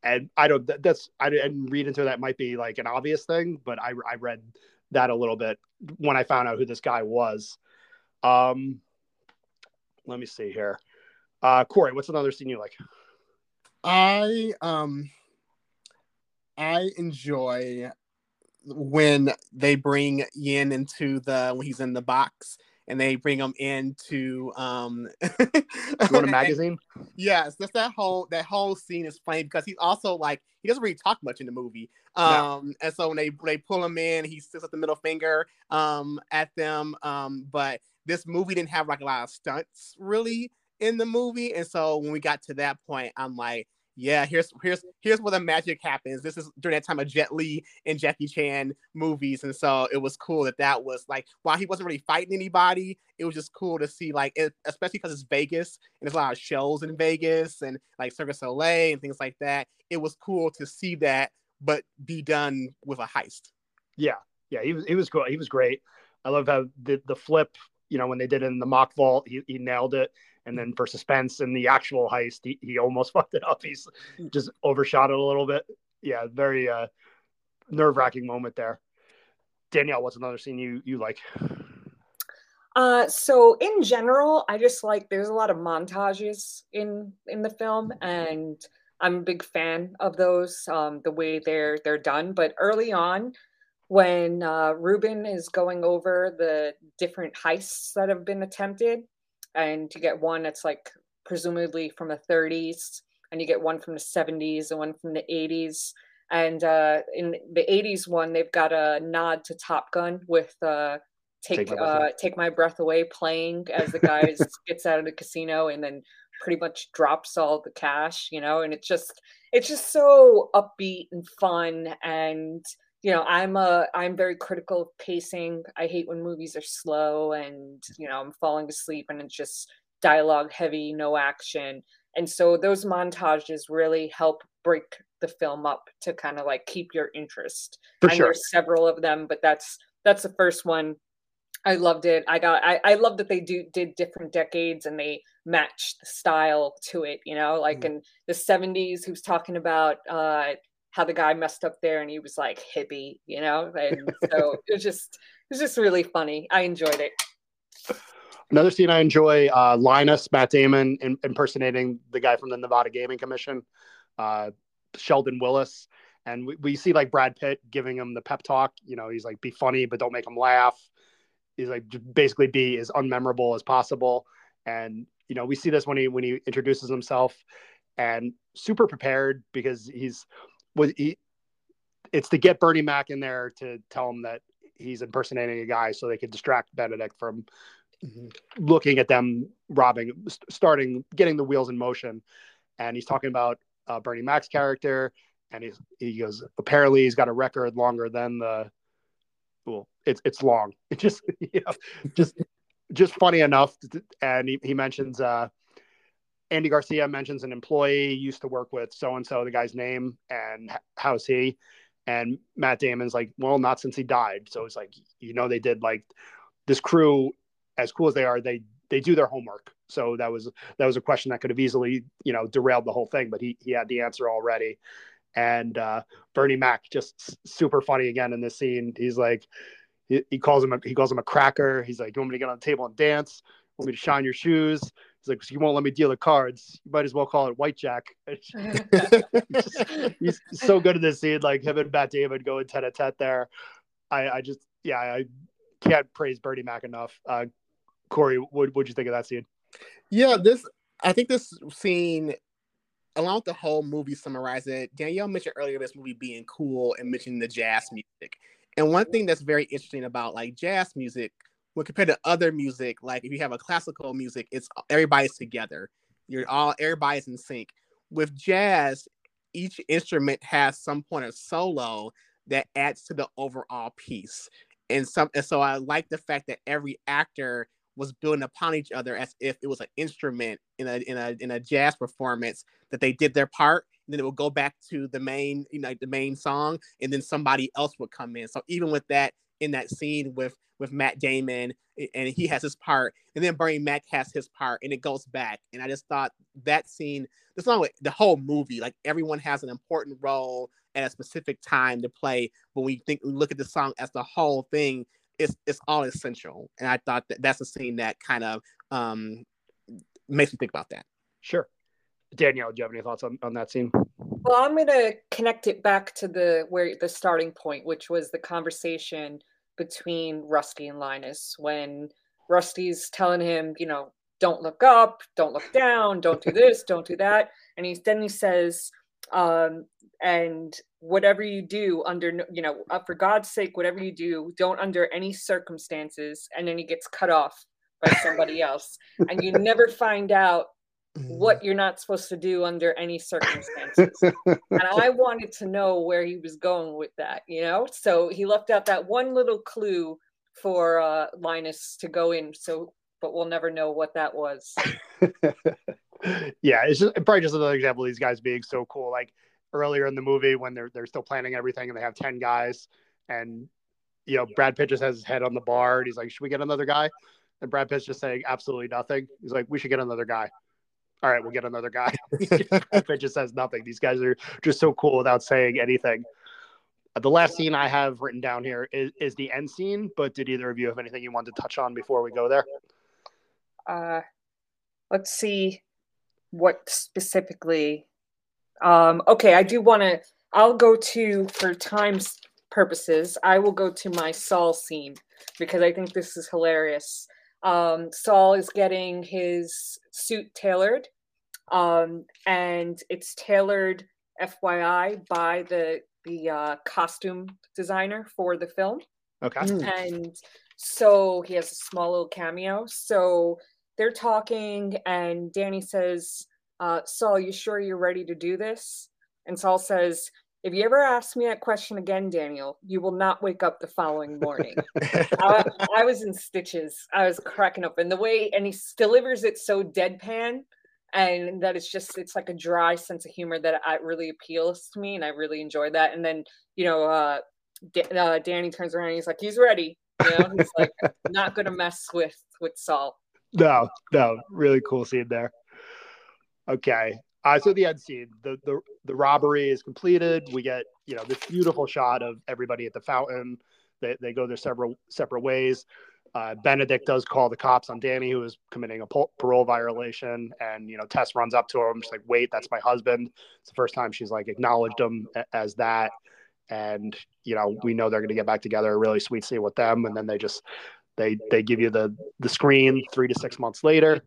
And I don't, that's, I didn't read into that might be like an obvious thing, but I, I read that a little bit when I found out who this guy was. Um, let me see here. Uh, Corey, what's another scene you like? I, um, I enjoy when they bring Yen into the when he's in the box and they bring him into um a magazine? Yes that's that whole that whole scene is funny because he's also like he doesn't really talk much in the movie. Um no. and so when they they pull him in he sits with the middle finger um at them. Um but this movie didn't have like a lot of stunts really in the movie. And so when we got to that point i'm like yeah, here's here's here's where the magic happens. This is during that time of Jet Li and Jackie Chan movies, and so it was cool that that was like while he wasn't really fighting anybody, it was just cool to see like it, especially because it's Vegas and there's a lot of shows in Vegas and like Circus Soleil and things like that. It was cool to see that, but be done with a heist. Yeah, yeah, he was he was cool. He was great. I love how the the flip. You know, when they did it in the mock vault, he, he nailed it and then for suspense and the actual heist, he, he almost fucked it up. He's just overshot it a little bit. Yeah, very uh, nerve wracking moment there. Danielle, what's another scene you you like? Uh, so in general, I just like there's a lot of montages in in the film, and I'm a big fan of those. Um, the way they're they're done, but early on, when uh, Reuben is going over the different heists that have been attempted, and you get one that's like presumably from the 30s and you get one from the 70s and one from the 80s and uh, in the 80s one they've got a nod to top gun with uh, take take my, uh, take my breath away playing as the guy gets out of the casino and then pretty much drops all the cash you know? And it's just it's just so upbeat and fun and you know i'm a i'm very critical of pacing. I hate when movies are slow and you know i'm falling asleep and it's just dialogue heavy no action. And so those montages really help break the film up to kind of like keep your interest. For and sure. there's several of them but that's that's the first one. I loved it. I got i, I love that they do did different decades and they matched the style to it you know like mm. in the 70s who's talking about uh how the guy messed up there and he was like hippie, you know? And so it was just it was just really funny. I enjoyed it. Another scene I enjoy, uh, Linus, Matt Damon in, impersonating the guy from the Nevada Gaming Commission, uh, Sheldon Willis. And we, we see like Brad Pitt giving him the pep talk. You know, he's like, be funny, but don't make him laugh. He's like, basically be as unmemorable as possible. And, you know, we see this when he, when he introduces himself and super prepared because he's, was he, it's to get Bernie Mac in there to tell him that he's impersonating a guy so they could distract Benedict from mm-hmm. looking at them robbing, starting getting the wheels in motion. And he's talking about uh, Bernie Mac's character, and he's, he goes, apparently he's got a record longer than the, well, it's it's long. It just you know, just just funny enough. And he, he mentions uh, Andy Garcia mentions an employee used to work with so and so, the guy's name, and how's he? And Matt Damon's like, well, not since he died. So it's like, you know, they did like this crew, as cool as they are, they they do their homework. So that was that was a question that could have easily, you know, derailed the whole thing, but he he had the answer already. And uh, Bernie Mac just super funny again in this scene. He's like, he, he calls him a, he calls him a cracker. He's like, you want me to get on the table and dance? Want me to shine your shoes? He's like, you won't let me deal the cards. You might as well call it White Jack. he's so good at this scene, like him and Matt Damon going tete a tete there. I, I just, yeah, I can't praise Bernie Mac enough. Uh, Corey, what would you think of that scene? Yeah, this, I think this scene along with the whole movie summarize it, Danielle mentioned earlier this movie being cool and mentioning the jazz music. And one thing that's very interesting about like jazz music, when compared to other music, like if you have a classical music, it's everybody's together. You're all everybody's in sync. With jazz, each instrument has some point of solo that adds to the overall piece. And some and so I like the fact that every actor was building upon each other as if it was an instrument in a in a in a jazz performance that they did their part And then it would go back to the main you know the main song and then somebody else would come in so even with that in that scene with with Matt Damon and he has his part and then Bernie Mac has his part and it goes back and I just thought that scene the song the whole movie like everyone has an important role at a specific time to play when we think we look at the song as the whole thing it's it's all essential. And I thought that that's a scene that kind of um, makes me think about that. Sure. Danielle, do you have any thoughts on, on that scene? Well, I'm going to connect it back to the where the starting point, which was the conversation between Rusty and Linus when Rusty's telling him, you know, don't look up, don't look down, don't do this, don't do that, and he's then he says, um, and whatever you do under you know uh, for god's sake whatever you do don't under any circumstances. And then he gets cut off by somebody else. And you never find out what mm-hmm. you're not supposed to do under any circumstances. And i wanted to know where he was going with that you know? So he left out that one little clue for uh linus to go in so but we'll never know what that was. Yeah it's just probably just another example of these guys being so cool. Like earlier in the movie when they're they're still planning everything and they have 10 guys and you know Brad Pitt just has his head on the bar and he's like should we get another guy? And Brad Pitt's just saying absolutely nothing. He's like we should get another guy all right we'll get another guy it just says nothing these guys are just so cool without saying anything uh, the last scene I have written down here is, is the end scene but did either of you have anything you wanted to touch on before we go there uh let's see what specifically um, okay, I do want to. I'll go to for time's purposes. I will go to my Saul scene because I think this is hilarious. Um, Saul is getting his suit tailored, um, and it's tailored, FYI, by the the uh, costume designer for the film. Okay. And so he has a small little cameo. So they're talking, and Danny says, uh, Saul, you sure you're ready to do this? And Saul says, if you ever ask me that question again, Daniel, you will not wake up the following morning. I, I, was in stitches. I was cracking up. And the way, and he delivers it so deadpan and that it's just, it's like a dry sense of humor that I, really appeals to me. And I really enjoy that. And then, you know, uh, D- uh, Danny turns around and he's like, he's ready. You know, he's like, not going to mess with, with Saul. No, no, really cool scene there. Okay. Uh, so the end scene, the, the the robbery is completed. We get you know this beautiful shot of everybody at the fountain. They, they go their several separate ways. Uh, Benedict does call the cops on Danny, who is committing a parole violation, and you know Tess runs up to him. She's like, "Wait, that's my husband." It's the first time she's like acknowledged him as that, and you know we know they're going to get back together. A really sweet scene with them, and then they just they they give you the the screen three to six months later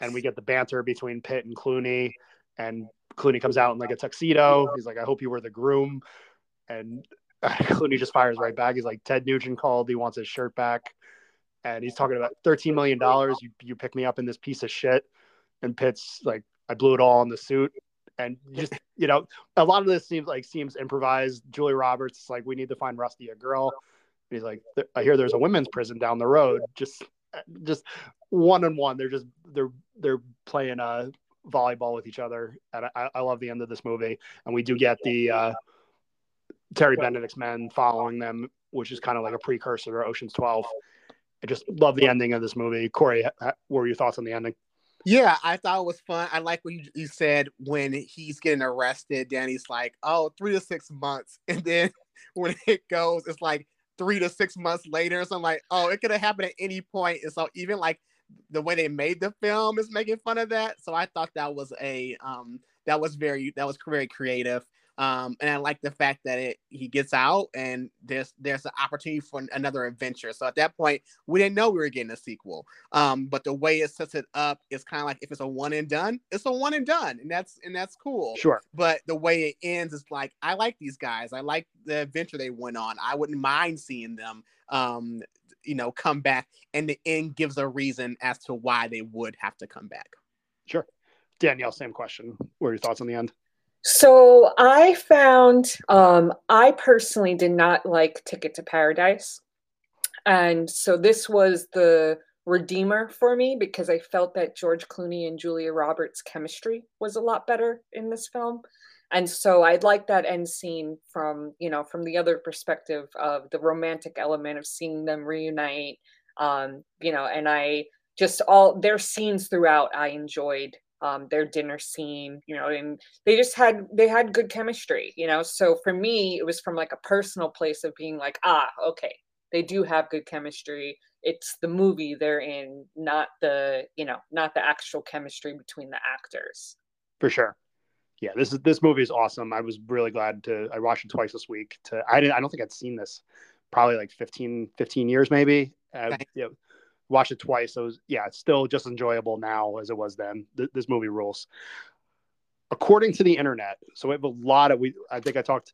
and we get the banter between Pitt and Clooney, and Clooney comes out in like a tuxedo. He's like, "I hope you were the groom," and Clooney just fires right back. He's like, "Ted Nugent called. He wants his shirt back," and he's talking about thirteen million dollars. You you pick me up in this piece of shit, and Pitt's like, "I blew it all on the suit." And just you know, a lot of this seems like seems improvised. Julie Roberts is like, "We need to find Rusty a girl." he's like, "I hear there's a women's prison down the road." Just just one on one. They're just they're they're playing uh volleyball with each other, and I, I love the end of this movie. And we do get the uh, Terry Benedict's men following them, which is kind of like a precursor to Ocean's Twelve. I just love the ending of this movie. Corey, what were your thoughts on the ending? Yeah, I thought it was fun. I like what you, you said when he's getting arrested. Danny's like, "Oh, three to six months," and then when it goes, it's like three to six months later. So I'm like, oh, it could have happened at any point. And so even like the way they made the film is making fun of that. So I thought that was a um that was very that was very creative. Um, and I like the fact that it he gets out and there's there's an opportunity for another adventure. So at that point, we didn't know we were getting a sequel. Um, but the way it sets it up is kind of like if it's a one and done, it's a one and done, and that's and that's cool. Sure. But the way it ends is like I like these guys. I like the adventure they went on. I wouldn't mind seeing them um you know come back and the end gives a reason as to why they would have to come back sure danielle same question what are your thoughts on the end so I found um, I personally did not like Ticket to Paradise. And so this was the redeemer for me because I felt that George Clooney and Julia Roberts' chemistry was a lot better in this film. And so I'd like that end scene from, you know, from the other perspective of the romantic element of seeing them reunite. Um, you know, and I just all their scenes throughout I enjoyed um, their dinner scene, you know, and they just had they had good chemistry, you know. So for me, it was from like a personal place of being like, ah, okay, they do have good chemistry. It's the movie they're in, not the you know, not the actual chemistry between the actors. For sure. Yeah, this is this movie is awesome. I was really glad to I watched it twice this week. To I didn't I don't think I'd seen this probably like 15 15 years maybe. Uh, you know, watched it twice. So it was, yeah, it's still just enjoyable now as it was then. Th- this movie rules. According to the internet, so we have a lot of we. I think I talked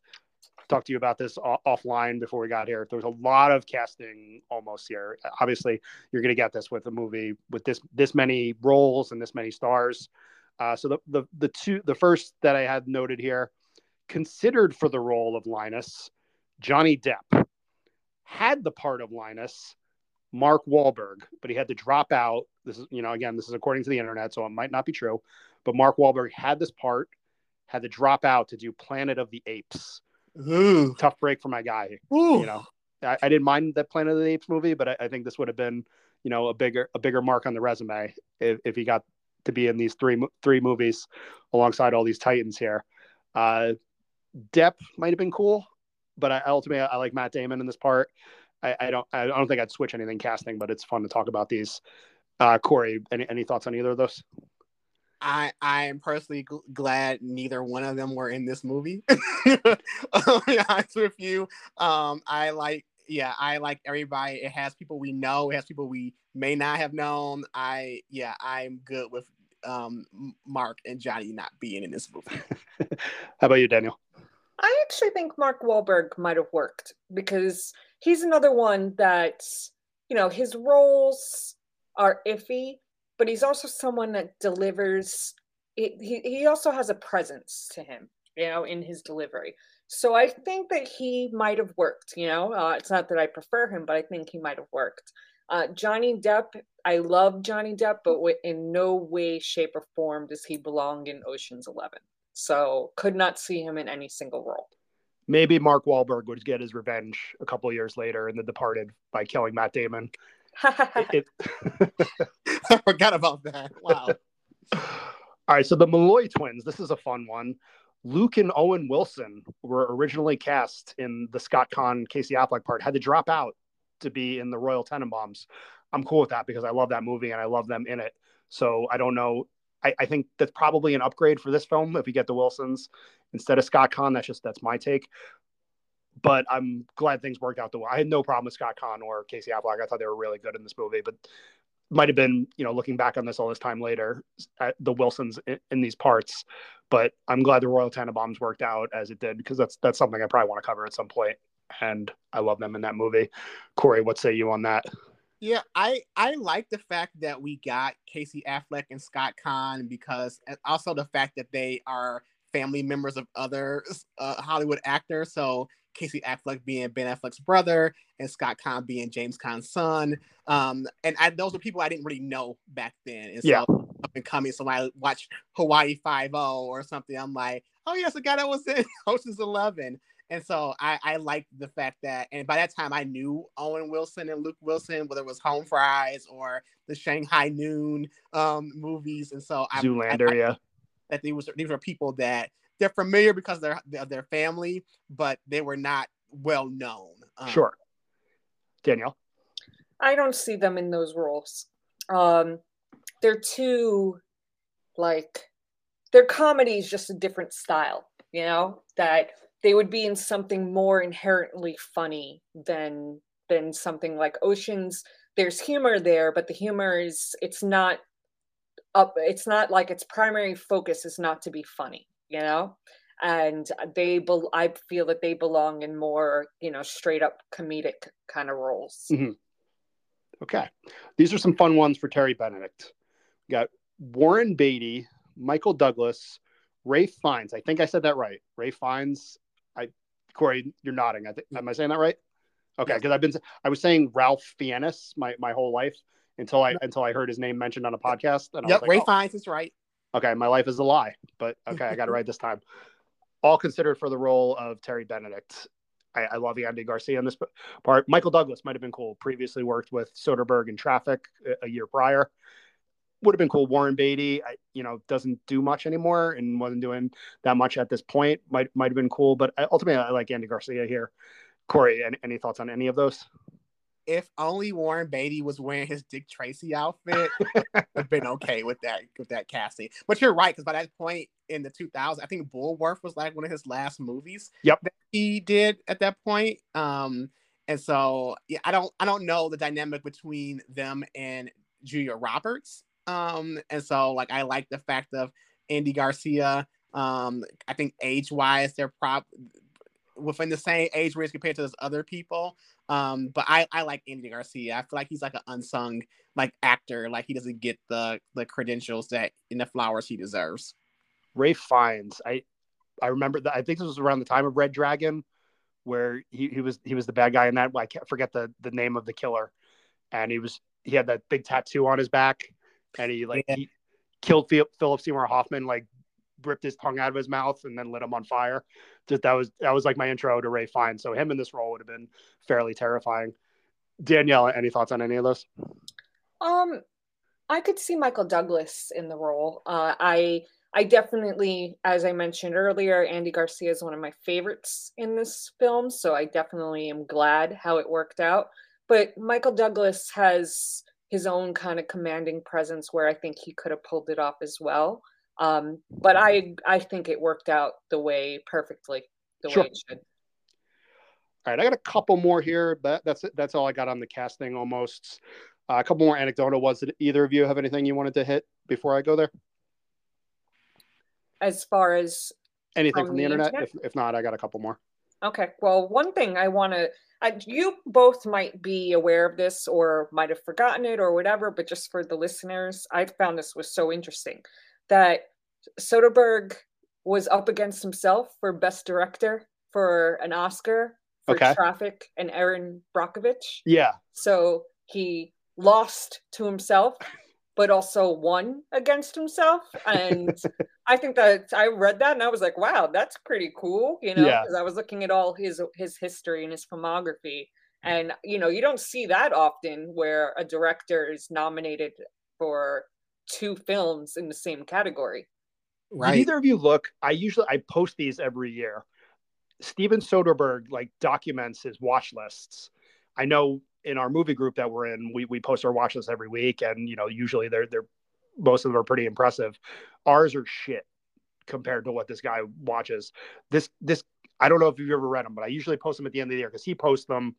talked to you about this off- offline before we got here. There was a lot of casting almost here. Obviously, you're going to get this with a movie with this this many roles and this many stars. Uh, so the, the the two the first that I had noted here, considered for the role of Linus, Johnny Depp had the part of Linus Mark Wahlberg, but he had to drop out. This is, you know, again, this is according to the internet, so it might not be true. But Mark Wahlberg had this part, had to drop out to do Planet of the Apes. Ooh. Tough break for my guy. Ooh. You know, I, I, didn't mind that Planet of the Apes movie, but I, I, think this would have been, you know, a bigger a bigger mark on the resume if, if he got to be in these three three movies alongside all these titans here. Uh, Depp might have been cool, but I ultimately I like Matt Damon in this part. I, I, don't I don't think I'd switch anything casting, but it's fun to talk about these. Uh, Corey, any any thoughts on either of those? I I am personally gl- glad neither one of them were in this movie. I'll be honest with you. Um, I like yeah, I like everybody. It has people we know. It has people we may not have known. I yeah, I'm good with um Mark and Johnny not being in this movie. How about you, Danielle? I actually think Mark Wahlberg might have worked because he's another one that, you know, his roles are iffy, but he's also someone that delivers. He, he also has a presence to him, you know, in his delivery. So I think that he might have worked, you know. Uh, it's not that I prefer him, but I think he might have worked. Uh, Johnny Depp, I love Johnny Depp, but in no way, shape, or form does he belong in Ocean's Eleven. So could not see him in any single role maybe Mark Wahlberg would get his revenge a couple years later in The Departed by killing Matt Damon. it, I forgot about that. Wow. All right, so the Malloy twins. This is a fun one. Luke and Owen Wilson were originally cast in the Scott Caan Casey Affleck part. Had to drop out to be in the Royal Tenenbaums. I'm cool with that because I love that movie and I love them in it. So I don't know. I, I think that's probably an upgrade for this film if you get the Wilsons instead of Scott Caan. That's just that's my take. But I'm glad things worked out the way. I had no problem with Scott Caan or Casey Affleck. I thought they were really good in this movie, but might have been, you know, looking back on this all this time later, at the Wilsons in, in, these parts. But I'm glad the Royal Tenenbaums worked out as it did because that's that's something I probably want to cover at some point. And I love them in that movie. Corey, what say you on that? Yeah, I I like the fact that we got Casey Affleck and Scott Caan because also the fact that they are family members of other uh, Hollywood actors. So Casey Affleck being Ben Affleck's brother and Scott Caan being James Caan's son. Um, and I, those were people I didn't really know back then. And so yeah. up and coming, so I watch Hawaii Five O or something. I'm like, oh yes, the guy that was in Ocean's Eleven. And so I, I liked the fact that, and by that time I knew Owen Wilson and Luke Wilson, whether it was Home Fries or the Shanghai Noon um, movies. And so Zoolander, I, I, yeah that these were these were people that they're familiar because they're of their family, but they were not well known. Um, sure, Danielle. I don't see them in those roles. Um, they're too like their comedy is just a different style. you know, that they would be in something more inherently funny than than something like Oceans. There's humor there, but the humor is it's not up it's not like its primary focus is not to be funny, you know? And they be- I feel that they belong in more, you know, straight up comedic kind of roles. Mhm. Okay. These are some fun ones for Terry Benedict. We got Warren Beatty, Michael Douglas, Ray Fiennes. I think I said that right. Ray Fiennes. Corey, you're nodding. I think mm. am I saying that right? Okay, because I've been I was saying Ralph Fiennes my, my whole life until I until I heard his name mentioned on a podcast. And I Yep, like, Ray oh, Fiennes is right. okay, my life is a lie. But okay, I got it right this time. All considered for the role of Terry Benedict. I, I love Andy Garcia in this part. Michael Douglas might have been cool. Previously worked with Soderbergh in Traffic a, a year prior. Would have been cool. Warren Beatty, I, you know, doesn't do much anymore and wasn't doing that much at this point. Might might have been cool, but I, ultimately, I like Andy Garcia here. Corey, any, any thoughts on any of those? If only Warren Beatty was wearing his Dick Tracy outfit, I've been okay with that with that casting. But you're right, because by that point in the 2000s, I think Bulworth was like one of his last movies. Yep. that he did at that point. Um, and so yeah, I don't I don't know the dynamic between them and Julia Roberts. Um, and so like I like the fact of Andy Garcia. Um, I think age wise, they're prob within the same age range compared to those other people. Um, but I, I like Andy Garcia. I feel like he's like an unsung like actor. Like he doesn't get the the credentials that in the flowers he deserves. Ray Fiennes. I I remember that. I think this was around the time of Red Dragon, where he, he was he was the bad guy in that. I can't forget the the name of the killer, and he was he had that big tattoo on his back, and he like Yeah. he killed Philip Seymour Hoffman, like ripped his tongue out of his mouth and then lit him on fire. Just that was that was like my intro to Ray Fiennes. So him in this role would have been fairly terrifying. Danielle, any thoughts on any of this? Um, I could see Michael Douglas in the role. Uh, I I definitely, as I mentioned earlier, Andy Garcia is one of my favorites in this film, so I definitely am glad how it worked out. But Michael Douglas has his own kind of commanding presence where I think he could have pulled it off as well. Um, but I I think it worked out the way perfectly, the Sure. way it should. All right, I got a couple more here, but that's. That's all I got on the casting almost. Uh, a couple more anecdotal ones. Did either of you have anything you wanted to hit before I go there? As far as Anything From from the, the internet? internet? If, if not, I got a couple more. Okay. Well, one thing I want to, you both might be aware of this or might have forgotten it or whatever, but just for the listeners, I found this was so interesting that Soderbergh was up against himself for Best Director for an Oscar for Okay. Traffic and Erin Brockovich. Yeah, So he lost to himself, but also won against himself. And I think that I read that and I was like, wow, that's pretty cool, you know, Yeah. I was looking at all his his history and his filmography. Mm. And you know, you don't see that often where a director is nominated for two films in the same category. Did either of you look? I usually I post these every year. Steven Soderbergh like documents his watch lists. I know in our movie group that we're in, we we post our watch lists every week, and you know usually they're they're most of them are pretty impressive. Ours are shit compared to what this guy watches. This this I don't know if you've ever read them, but I usually post them at the end of the year because he posts them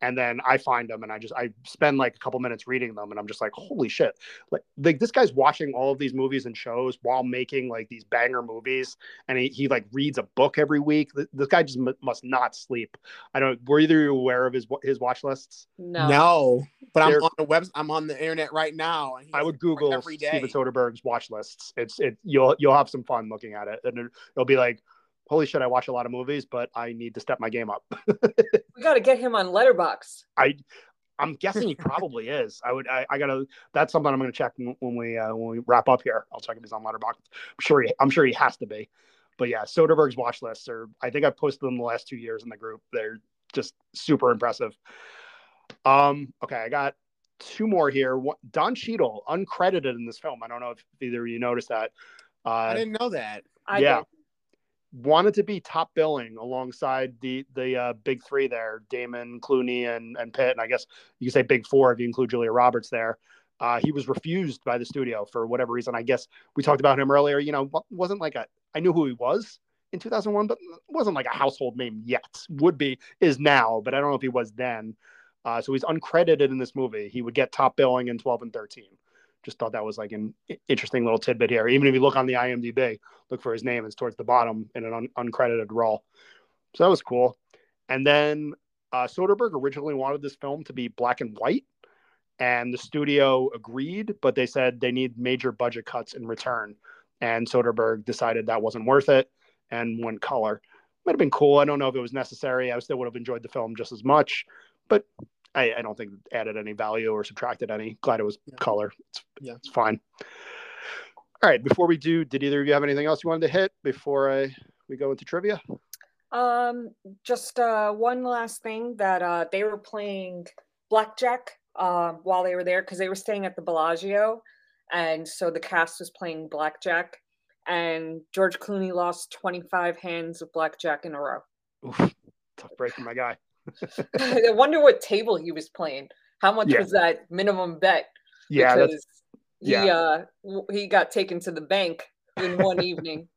and then I find them and I just I spend like a couple minutes reading them and I'm just like holy shit like like this guy's watching all of these movies and shows while making like these banger movies and he, he like reads a book every week Th- this guy just m- must not sleep I don't were either you aware of his his watch lists No. No, but I'm on the web. I'm on the internet right now. and I would Google every day. Steven Soderbergh's watch lists it's it you'll you'll have some fun looking at it and it, it'll be like holy shit I watch a lot of movies but I need to step my game up We got to get him on Letterboxd. I I'm guessing he probably is. I would. I, I gotta. That's something I'm gonna check when when we uh, when we wrap up here. I'll check if he's on Letterboxd. I'm sure. He, I'm sure he has to be. But yeah, Soderbergh's watch lists are. I think I've posted them the last two years in the group. They're just super impressive. Um. Okay, I got two more here. Don Cheadle, uncredited in this film. I don't know if either of you noticed that. Uh, I didn't know that. I Yeah. did. Wanted to be top billing alongside the the uh, big three there, Damon, Clooney, and and Pitt, and I guess you say big four if you include Julia Roberts there. Uh, he was refused by the studio for whatever reason. I guess we talked about him earlier. You know, wasn't like a I knew who he was. in 2001, but wasn't like a household name yet. Would be is now, but I don't know if he was then. Uh, so he's uncredited in this movie. He would get top billing in 12 and 13. Just thought that was like an interesting little tidbit here. Even if you look on the IMDb, look for his name, it's towards the bottom in an un- uncredited role. So that was cool. And then uh, Soderbergh originally wanted this film to be black and white, and the studio agreed, but they said they need major budget cuts in return. And Soderbergh decided that wasn't worth it and went color. Might have been cool. I don't know if it was necessary. I still would have enjoyed the film just as much, but I, I don't think added any value or subtracted any. Glad it was yeah. color. It's, yeah, it's fine. All right. Before we do, did either of you have anything else you wanted to hit before I we go into trivia? Um, just uh, one last thing that uh, they were playing blackjack uh, while they were there because they were staying at the Bellagio, and so the cast was playing blackjack, and George Clooney lost 25 hands of blackjack in a row. Oof, tough break for my guy. I wonder what table he was playing. How much yeah. was that minimum bet? Yeah, because he yeah. uh he got taken to the bank in one evening.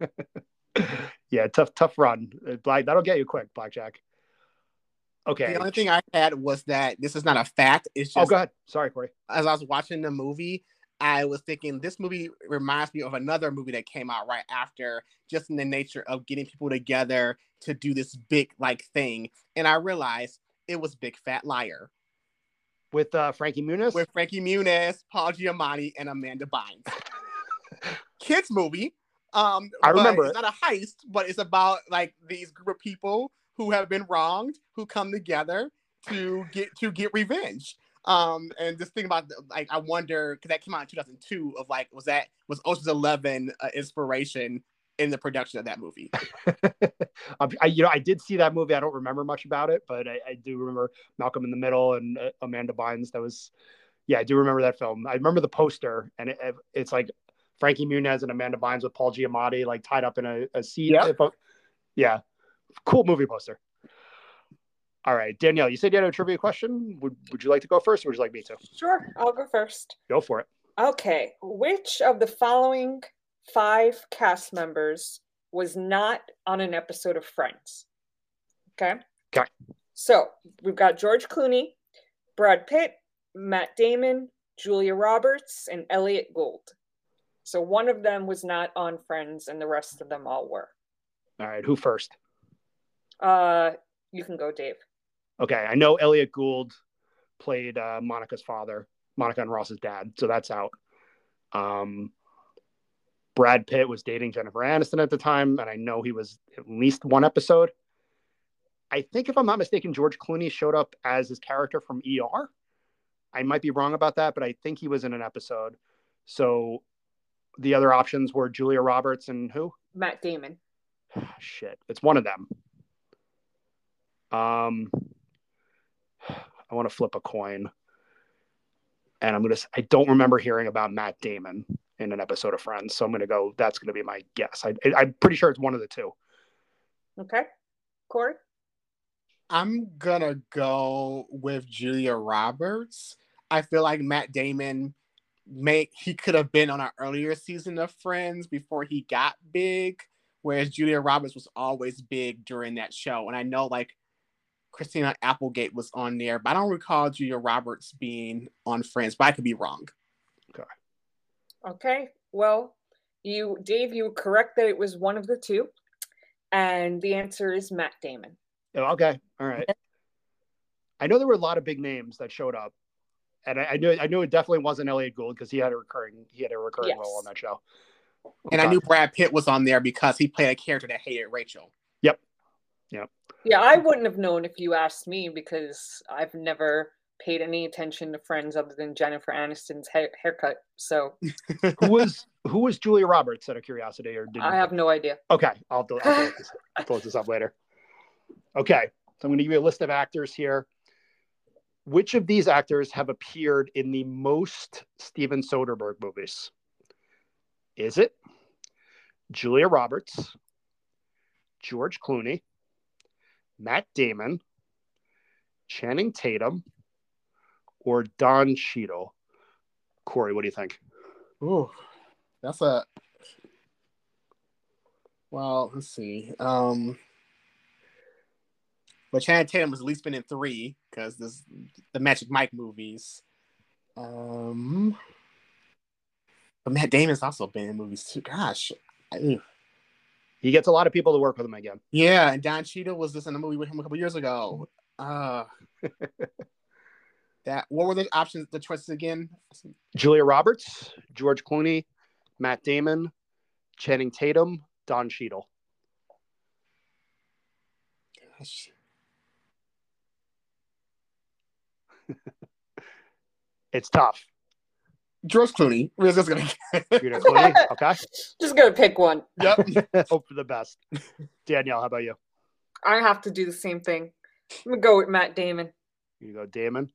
yeah, tough tough run. Uh, black that'll get you quick, blackjack. Okay. The only thing I had was that this is not a fact. It's oh, just. Oh, go ahead. Sorry, Corey. As I was watching the movie, I was thinking this movie reminds me of another movie that came out right after, just in the nature of getting people together to do this big like thing. And I realized it was Big Fat Liar. With uh, Frankie Muniz? With Frankie Muniz, Paul Giamatti, and Amanda Bynes. Kids movie. Um, I remember it's it. not a heist, but it's about like these group of people who have been wronged, who come together to get to get revenge. Um, and just think about like I wonder because that came out in 2002 of like was that was Ocean's Eleven uh, inspiration in the production of that movie? I, you know, I did see that movie. I don't remember much about it, but I, I do remember Malcolm in the Middle and uh, Amanda Bynes. That was, yeah, I do remember that film. I remember the poster, and it, it's like Frankie Muniz and Amanda Bynes with Paul Giamatti like tied up in a, a seat. Yep. Yeah, cool movie poster. All right, Danielle, you said you had a trivia question. Would Would you like to go first, or would you like me to? Sure, I'll go first. Go for it. Okay, which of the following five cast members was not on an episode of Friends? Okay. Okay. So we've got George Clooney, Brad Pitt, Matt Damon, Julia Roberts, and Elliott Gould. So one of them was not on Friends, and the rest of them all were. All right, who first? Uh, you can go, Dave. Okay, I know Elliott Gould played uh, Monica's father, Monica and Ross's dad, so that's out. Um, Brad Pitt was dating Jennifer Aniston at the time, and I know he was at least one episode. I think, if I'm not mistaken, George Clooney showed up as his character from ER. I might be wrong about that, but I think he was in an episode. So the other options were Julia Roberts and who? Matt Damon. Shit, it's one of them. Um, I want to flip a coin, and I'm gonna. I don't remember hearing about Matt Damon in an episode of Friends, so I'm gonna go. That's gonna be my guess. I, I'm pretty sure it's one of the two. Okay, Corey. I'm gonna go with Julia Roberts. I feel like Matt Damon make he could have been on an earlier season of Friends before he got big, whereas Julia Roberts was always big during that show. And I know like Christina Applegate was on there, but I don't recall Julia Roberts being on Friends, but I could be wrong. Okay. Okay. Well, you Dave, you were correct that it was one of the two. And the answer is Matt Damon. Oh, okay. All right. I know there were a lot of big names that showed up and I, I knew I knew it definitely wasn't Elliott Gould because he had a recurring he had a recurring yes. role on that show. And I knew Brad Pitt was on there because he played a character that hated Rachel. Yep. Yeah, I wouldn't have known if you asked me because I've never paid any attention to Friends other than Jennifer Aniston's ha- haircut. So, who was who was Julia Roberts? Out of curiosity, or did I have no idea? Okay, I'll, I'll, I'll, this, I'll pull this up later. Okay, so I'm going to give you a list of actors here. Which of these actors have appeared in the most Steven Soderbergh movies? Is it Julia Roberts, George Clooney, Matt Damon, Channing Tatum, or Don Cheadle? Corey, what do you think? Ooh, that's a Well, let's see. Um, but Channing Tatum has at least been in three because this the Magic Mike movies. Um, but Matt Damon's also been in movies too. Gosh, I, he gets a lot of people to work with him again. Yeah, and Don Cheadle was just in a movie with him a couple years ago. Uh, that what were the options, the choices again? Julia Roberts, George Clooney, Matt Damon, Channing Tatum, Don Cheadle. Gosh. it's tough. George Clooney. We're just gonna Clooney. Okay. Just gonna pick one. Yep. Hope for the best. Danielle, how about you? I have to do the same thing. I'm gonna go with Matt Damon. You go Damon.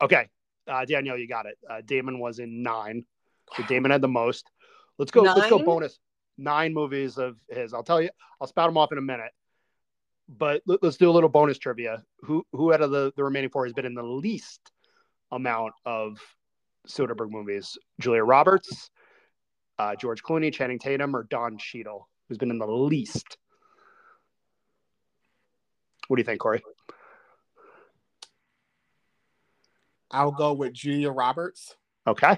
Okay. Uh, Danielle, you got it. Uh, Damon was in nine. So Damon had the most. Let's go. let Let's go bonus. Nine movies of his. I'll tell you. I'll spout them off in a minute. But let, us do a little bonus trivia. Who who out of the, the remaining four has been in the least amount of Soderbergh movies? Julia Roberts, uh, George Clooney, Channing Tatum, or Don Cheadle, who's been in the least? What do you think, Corey? I'll go with Julia Roberts. Okay.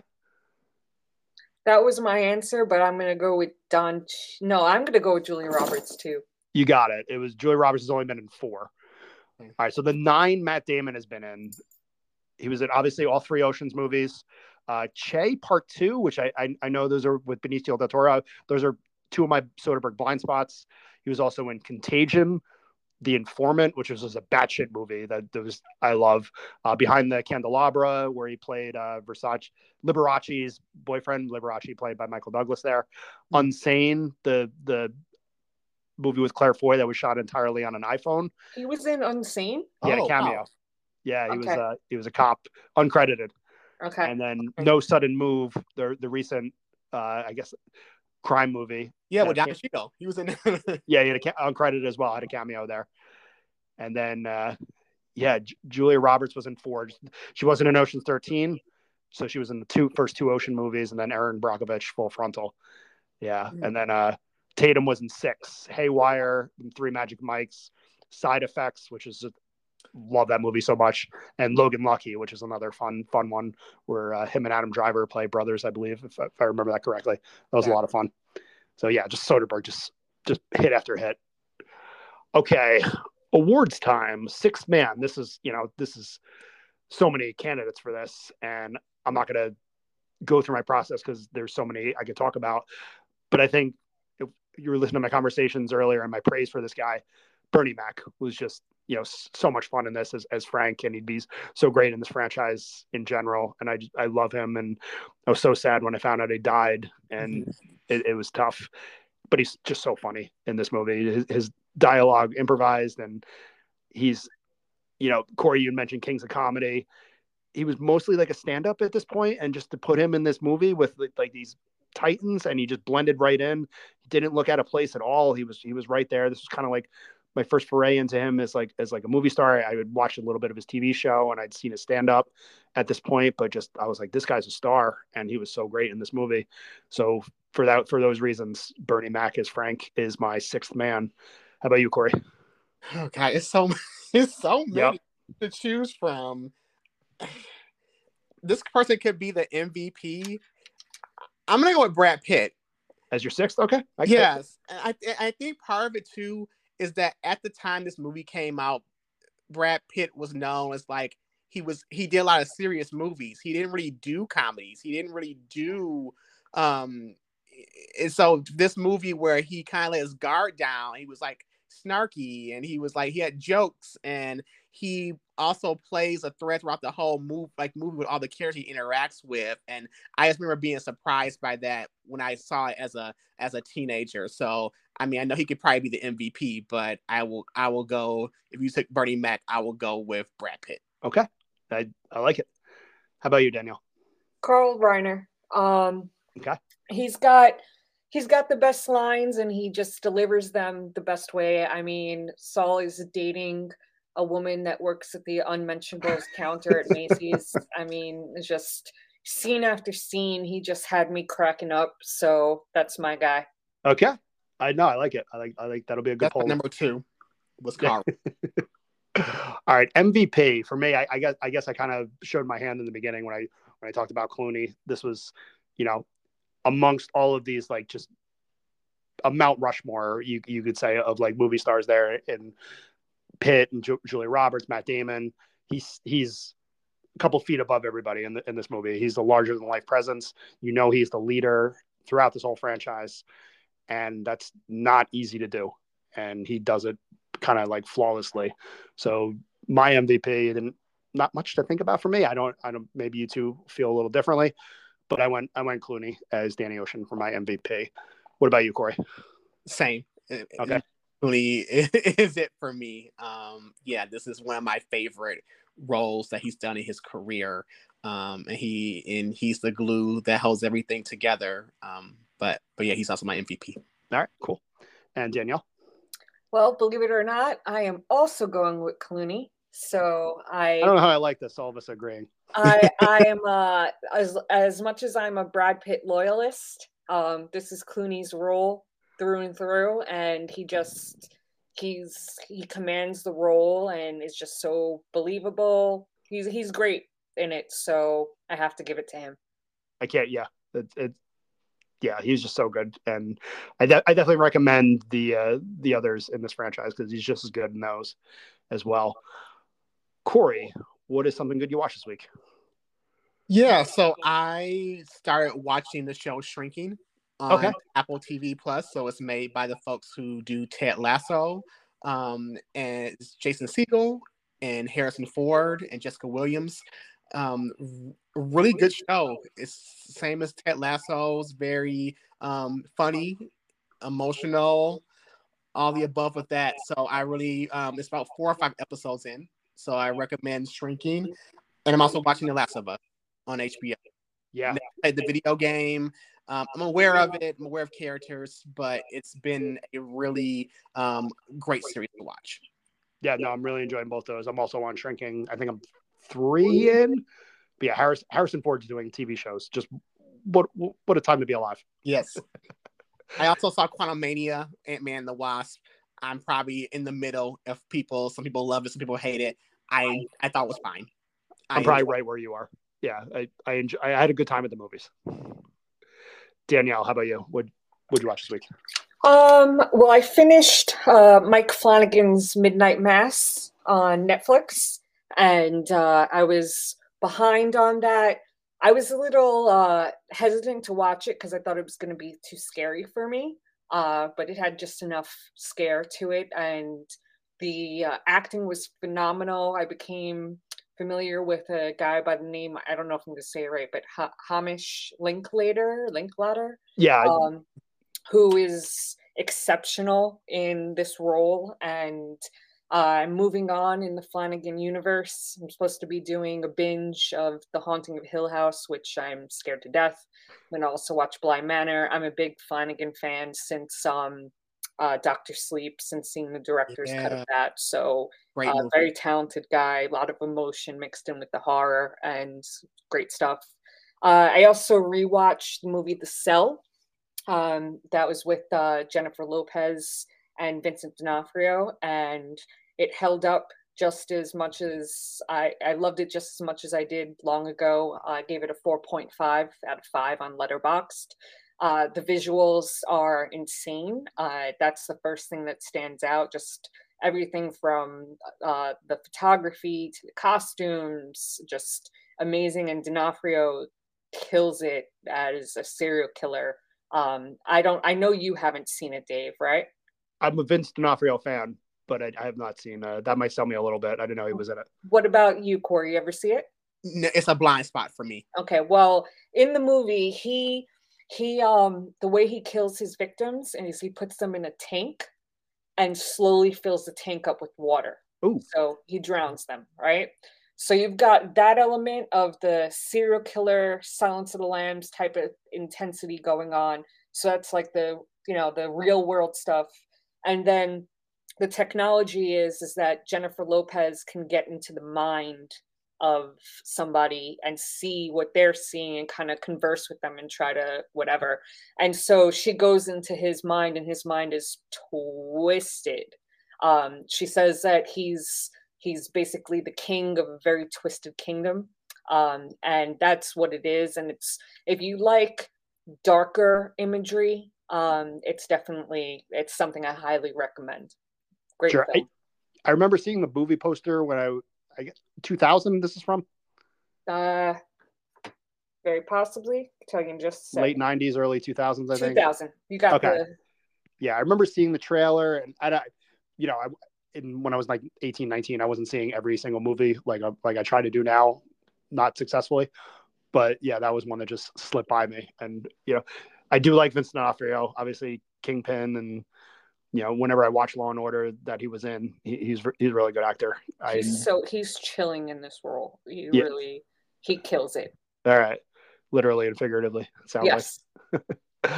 That was my answer, but I'm gonna go with Don. No, I'm gonna go with Julia Roberts too. You got it. It was Julia Roberts has only been in four. All right, so the nine Matt Damon has been in. He was in obviously all three Oceans movies. Uh, Che Part Two, which I, I, I know those are with Benicio del Toro. Those are two of my Soderbergh blind spots. He was also in Contagion, The Informant, which was, was a batshit movie that, that was I love. Uh, Behind the Candelabra, where he played uh, Versace Liberace's boyfriend. Liberace played by Michael Douglas there. Mm-hmm. Unsane, the the movie with Claire Foy that was shot entirely on an iPhone. He was in Unsane. He had oh, a cameo. Wow. Yeah, he okay. was a he was a cop, uncredited. Okay. And then No Sudden Move, the the recent uh, I guess crime movie. Yeah, with Don Cheadle. He was in. yeah, he had a uncredited as well. Had a cameo there. And then uh, yeah, J- Julia Roberts was in four. She wasn't in Ocean's Thirteen, so she was in the two first two Ocean movies, and then Erin Brockovich, Full Frontal. Yeah, mm-hmm. and then uh, Tatum was in six. Haywire, Three Magic Mikes, Side Effects, which is love that movie so much, and Logan Lucky, which is another fun fun one where uh, him and Adam Driver play brothers, I believe, if, if I remember that correctly. That was yeah. a lot of fun. So yeah, just Soderbergh, just just hit after hit. Okay, awards time. Sixth man. This is you know this is so many candidates for this, and I'm not gonna go through my process because there's so many I could talk about. But I think if you were listening to my conversations earlier and my praise for this guy, Bernie Mac was just you know so much fun in this as, as Frank, and he'd be so great in this franchise in general. And I I love him, and I was so sad when I found out he died, and mm-hmm. it, it, was tough. But he's just so funny in this movie. His, his dialogue improvised, and he's you know Corey, you mentioned Kings of Comedy. He was mostly like a stand-up at this point, and just to put him in this movie with like, like these titans and he just blended right in He didn't look out of place at all he was he was right there this was kind of like my first foray into him as like as like a movie star. I would watch a little bit of his TV show and I'd seen his stand up at this point, but just I was like, this guy's a star, and he was so great in this movie. So for that for those reasons, Bernie Mac as Frank is my sixth man. How about you, Corey? Oh God, it's so it's so many yep. to choose from. This person could be the MVP. I'm gonna go with Brad Pitt as your sixth. Okay. I yes, I I think part of it too is that at the time this movie came out, Brad Pitt was known as like he was he did a lot of serious movies. He didn't really do comedies. He didn't really do um and so this movie where he kind of let his guard down, he was like snarky and he was like he had jokes and he also plays a threat throughout the whole move like movie with all the characters he interacts with and i just remember being surprised by that when i saw it as a as a teenager. So i mean i know he could probably be the mvp but i will i will go if you take bernie mac i will go with brad pitt. Okay. I i like it. How about you Danielle? Carl reiner. Um okay. he's got he's got the best lines and he just delivers them the best way i mean saul is dating a woman that works at the unmentionables counter at Macy's. I mean, just scene after scene, he just had me cracking up. So that's my guy. Oh, okay. I know. I like it. I like. I like that'll be a good That's poll. number two was Carl. All right, MVP for me. I, I guess. I guess I kind of showed my hand in the beginning when I when I talked about Clooney. This was, you know, amongst all of these like just a Mount Rushmore, you you could say, of like movie stars there in Pitt and Ju- Julia Roberts, Matt Damon. He's he's a couple feet above everybody in the, in this movie. He's the larger than life presence. You know, he's the leader throughout this whole franchise, and that's not easy to do. And he does it kind of like flawlessly. So my MVP and not much to think about for me. I don't I don't maybe you two feel a little differently, but I went I went Clooney as Danny Ocean for my MVP. What about you, Coree? Same. Okay. Clooney is it for me. Um, yeah, this is one of my favorite roles that he's done in his career. Um, and he and he's the glue that holds everything together. Um, but but yeah, he's also my MVP. All right, cool. And Danielle? Well, believe it or not, I am also going with Clooney. So I I don't know how I like this, all of us agreeing. I I am uh as as much as I'm a Brad Pitt loyalist, um, this is Clooney's role through and through, and he just he's he commands the role and is just so believable. He's he's great in it, so I have to give it to him. I can't. Yeah, it, it yeah, he's just so good, and I, de- I definitely recommend the uh, the others in this franchise because he's just as good in those as well. Coree, what is something good you watched this week? Yeah, so I started watching the show Shrinking on Okay. Apple TV Plus. So it's made by the folks who do Ted Lasso, um, and it's Jason Segel and Harrison Ford and Jessica Williams. Um, really good show. It's same as Ted Lasso's, very um, funny, emotional, all the above with that. So I really, um, it's about four or five episodes in. So I recommend Shrinking, and I'm also watching The Last of Us on HBO Yeah, played the video game. Um, I'm aware of it. I'm aware of characters, but it's been a really um, great series to watch. yeah, no, I'm really enjoying both those. I'm also on Shrinking. I think I'm three in. But yeah, Harris, Harrison Ford's doing TV shows. Just what what a time to be alive. Yes. I also saw Quantumania, Ant Man, the Wasp. I'm probably in the middle of people. Some people love it, some people hate it. I I thought it was fine. I I'm probably enjoyed right where you are. Yeah, I I, enjoy, I had a good time at the movies. Danielle, how about you? What would you watch this week? Um, well, I finished uh, Mike Flanagan's Midnight Mass on Netflix, and uh, I was behind on that. I was a little uh, hesitant to watch it because I thought it was going to be too scary for me, uh, but it had just enough scare to it, and the uh, acting was phenomenal. I became familiar with a guy by the name I don't know if I'm going to say it right, but ha- Hamish Linklater, Linklater Yeah, um, who is exceptional in this role. And uh, moving on in the Flanagan universe, I'm supposed to be doing a binge of The Haunting of Hill House, which I'm scared to death. I'm gonna also watch Bly Manor. I'm a big Flanagan fan since um, uh, Doctor Sleep, since seeing the director's cut of that. So Great uh, very talented guy, a lot of emotion mixed in with the horror and great stuff. Uh, I also rewatched the movie The Cell. Um, that was with uh, Jennifer Lopez and Vincent D'Onofrio, and it held up just as much as I, I loved it just as much as I did long ago. I gave it a 4.5 out of 5 on Letterboxd. Uh, the visuals are insane. Uh, that's the first thing that stands out. Just everything from uh, the photography to the costumes, just amazing. And D'Onofrio kills it as a serial killer. Um, I don't. I know you haven't seen it, Dave, right? I'm a Vince D'Onofrio fan, but I, I have not seen. Uh, that might sell me a little bit. I didn't know he was in it. What about you, Coree? You ever see it? N- It's a blind spot for me. Okay. Well, in the movie, he he um the way he kills his victims is he puts them in a tank and slowly fills the tank up with water. Ooh. So he drowns them, right? So you've got that element of the serial killer, Silence of the Lambs type of intensity going on. So that's like the you know the real world stuff, and then the technology is is that Jennifer Lopez can get into the mind of somebody and see what they're seeing and kind of converse with them and try to whatever. And so she goes into his mind and his mind is twisted. Um, she says that he's he's basically the king of a very twisted kingdom. Um, and that's what it is. And it's if you like darker imagery, um, it's definitely it's something I highly recommend. Great sure. I, I remember seeing the movie poster when I I guess 2000. This is from. Uh, very possibly. In just late 90s, early 2000s. I think 2000. You got okay. the. Yeah, I remember seeing the trailer, and I, you know, I, in, when I was like 18, 19, I wasn't seeing every single movie like uh, like I try to do now, not successfully. But yeah, that was one that just slipped by me, and you know, I do like Vincent D'Onofrio, obviously Kingpin, and you know, whenever I watch Law and Order that he was in, he, he's he's a really good actor. He's I, so he's chilling in this role. He yeah. really he kills it. All right, literally and figuratively. sounds yes. like.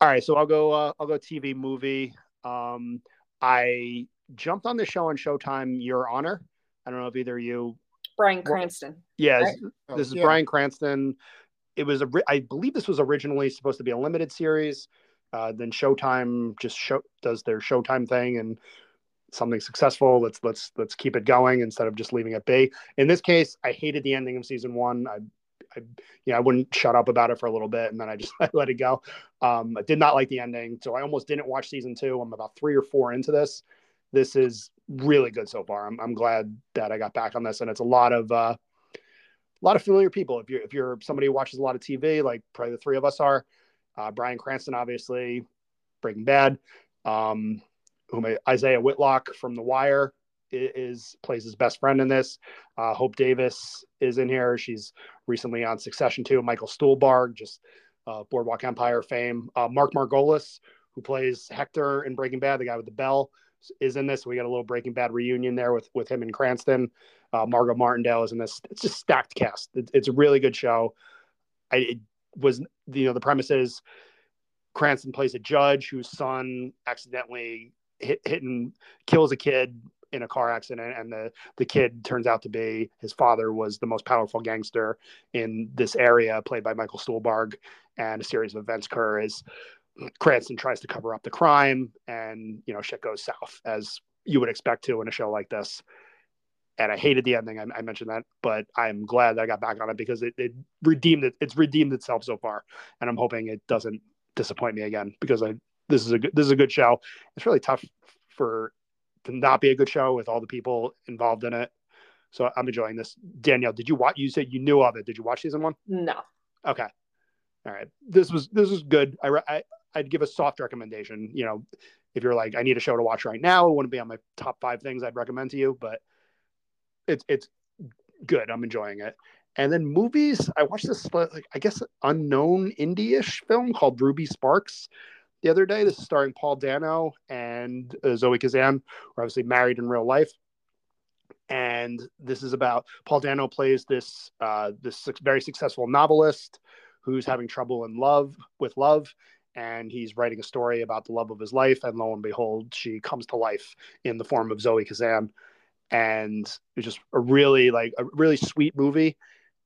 All right, so I'll go. Uh, I'll go TV movie. Um, I jumped on the show on Showtime. Your Honor. I don't know if either you. Bryan Cranston. Yeah, right? this is yeah. Bryan Cranston it was a I believe this was originally supposed to be a limited series. Uh, then Showtime just show, does their Showtime thing and something successful. Let's let's let's keep it going instead of just leaving it be. In this case, I hated the ending of season one. I, I you know, I wouldn't shut up about it for a little bit, and then I just I let it go. Um, I did not like the ending, so I almost didn't watch season two. I'm about three or four into this. This is really good so far. I'm I'm glad that I got back on this, and it's a lot of. Uh, a lot of familiar people. If you're if you're somebody who watches a lot of TV, like probably the three of us are, uh, Bryan Cranston, obviously, Breaking Bad, um, whom Isiah Whitlock from The Wire is, is plays his best friend in this. Uh, Hope Davis is in here. She's recently on Succession too. Michael Stuhlbarg, just uh, Boardwalk Empire fame. Uh, Mark Margolis, who plays Hector in Breaking Bad, the guy with the bell, is in this. We got a little Breaking Bad reunion there with with him and Cranston. Uh, Margot Martindale is in this. It's just stacked cast. It, it's a really good show. I it was you know the premise is Cranston plays a judge whose son accidentally hit, hit and kills a kid in a car accident and the the kid turns out to be his father was the most powerful gangster in this area played by Michael Stuhlbarg and a series of events occur as Cranston tries to cover up the crime and you know shit goes south as you would expect to in a show like this and I hated the ending. I, I, mentioned that, but I'm glad that I got back on it because it, it redeemed it. It's redeemed itself so far, and I'm hoping it doesn't disappoint me again because I this is a good this is a good show. It's really tough for to not be a good show with all the people involved in it. So I'm enjoying this. Danielle, did you watch? You said you knew of it. Did you watch season one? No. Okay. All right. This was this was good. I, I I'd give a soft recommendation. You know, if you're like I need a show to watch right now, it wouldn't be on my top five things I'd recommend to you, but it's it's good. I'm enjoying it. And then movies, I watched this like I guess unknown indie-ish film called Ruby Sparks the other day. This is starring Paul Dano and uh, Zoe Kazan, who are obviously married in real life. And this is about Paul Dano plays this uh, this very successful novelist who's having trouble in love with love, and he's writing a story about the love of his life. And lo and behold, she comes to life in the form of Zoe Kazan and it's just a really like a really sweet movie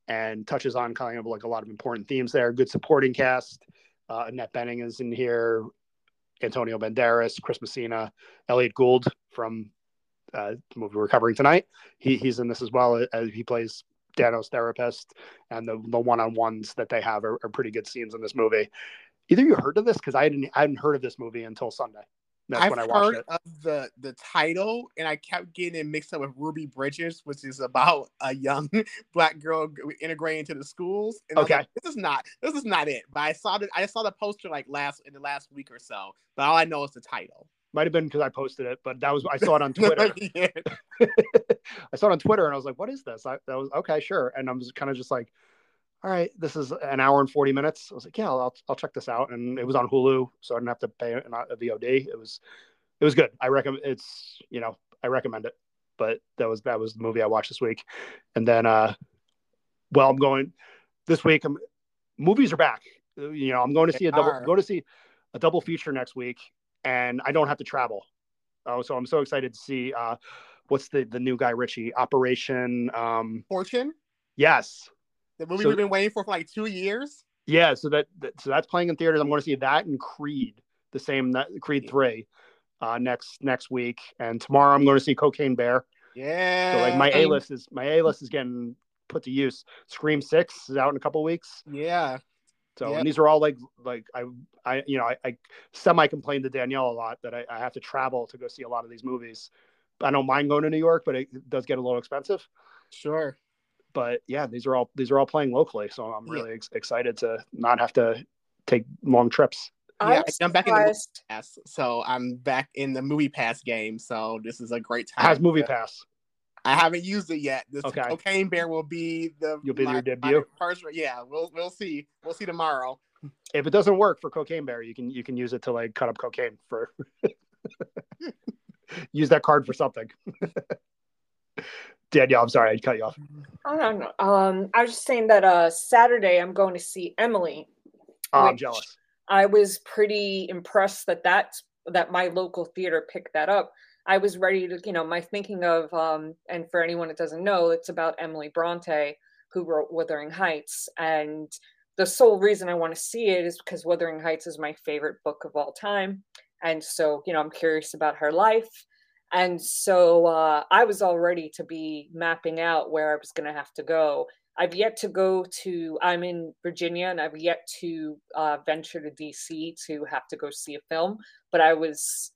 and touches on kind of like a lot of important themes there. Good supporting cast. Uh, Annette Bening is in here. Antonio Banderas, Chris Messina, Elliott Gould from uh, the movie we're covering tonight. He, he's in this as well. As he plays Dano's therapist, and the the one on ones that they have are, are, pretty good scenes in this movie. Either you heard of this because I hadn't I hadn't heard of this movie until Sunday. That's I've when I watched heard it. of the the title, and I kept getting it mixed up with Ruby Bridges, which is about a young black girl integrating into the schools. And okay, like, this is not this is not it. But I saw the I saw the poster like last in the last week or so. But all I know is the title. Might have been because I posted it, but that was I saw it on Twitter. I saw it on Twitter, and I was like, "What is this?" I, that was okay, sure. And I'm just kind of just like, all right, this is an hour and 40 minutes. I was like, yeah, I'll, I'll check this out. And it was on Hulu, so I didn't have to pay a VOD. It was, it was good. I recommend it's, you know, I recommend it, but that was, that was the movie I watched this week. And then, uh, well, I'm going this week. I'm, movies are back. You know, I'm going to see a double, go to see a double feature next week and I don't have to travel. Oh, so I'm so excited to see, uh, what's the the new guy Ritchie Operation um Fortune, yes the movie So- we've been waiting for for like two years. yeah so that, that so that's playing in theaters. I'm going to see that and Creed the same that Creed three uh next next week and tomorrow I'm going to see Cocaine Bear. Yeah. So like my A list is my A list is getting put to use. Scream Six is out in a couple weeks. Yeah. So and these are all like like I I you know I, I semi complain to Danielle a lot that I, I have to travel to go see a lot of these movies. I don't mind going to New York, but it does get a little expensive. Sure. But yeah, these are all these are all playing locally, so I'm Yeah. really ex- excited to not have to take long trips. Yeah, I'm I jumped back in the movie pass, so I'm back in the movie pass game. So this is a great time. Has Movie Pass? I haven't used it yet. This Okay. cocaine bear will be the You'll be my- your debut? First, yeah, we'll we'll see. We'll see tomorrow. If it doesn't work for Cocaine Bear, you can you can use it to like cut up cocaine for. use that card for something. Danielle, I'm sorry I cut you off. I don't know. Um, I was just saying that uh Saturday I'm going to see Emily. Oh, I'm jealous. I was pretty impressed that that's that my local theater picked that up. I was ready to, you know, my thinking of, um, and for anyone that doesn't know, it's about Emily Bronte, who wrote Wuthering Heights. And the sole reason I want to see it is because Wuthering Heights is my favorite book of all time. And so, you know, I'm curious about her life. And so uh, I was all ready to be mapping out where I was going to have to go. I've yet to go to, I'm in Virginia and I've yet to uh, venture to DC to have to go see a film, but I was,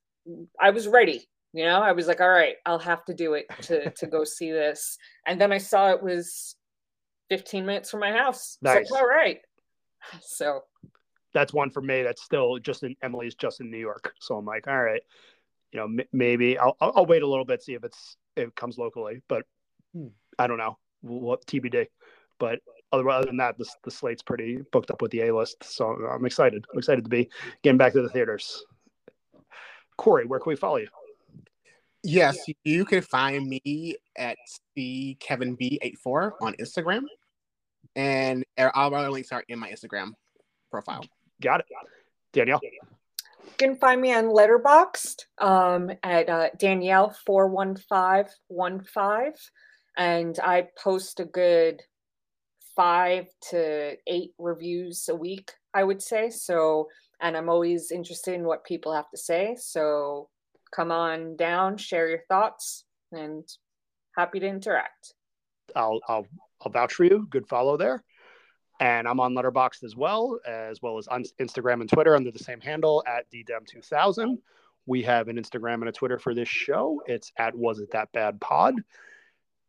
I was ready. You know, I was like, all right, I'll have to do it to, to go see this. And then I saw it was 15 minutes from my house. Nice. all right. So that's one for me that's still just in Emily's just in New York. So I'm like, all right, you know, m- maybe I'll, I'll I'll wait a little bit, see if it's if it comes locally, but Hmm. I don't know what TBD. But other, other than that, the, the slate's pretty booked up with the A list. So I'm excited. I'm excited to be getting back to the theaters. Coree, where can we follow you? Yes, you can find me at the Kevin B 84 on Instagram, and all my links are in my Instagram profile. Got it. Danielle. You can find me on Letterboxd um, at uh, Danielle four one five one five, and I post a good five to eight reviews a week. I would say so, and I'm always interested in what people have to say. So come on down, share your thoughts, and happy to interact. I'll I'll I'll vouch for you. Good follow there. And I'm on Letterboxd as well, as well as on Instagram and Twitter under the same handle at ddem2000. We have an Instagram and a Twitter for this show. It's at Was It That Bad Pod.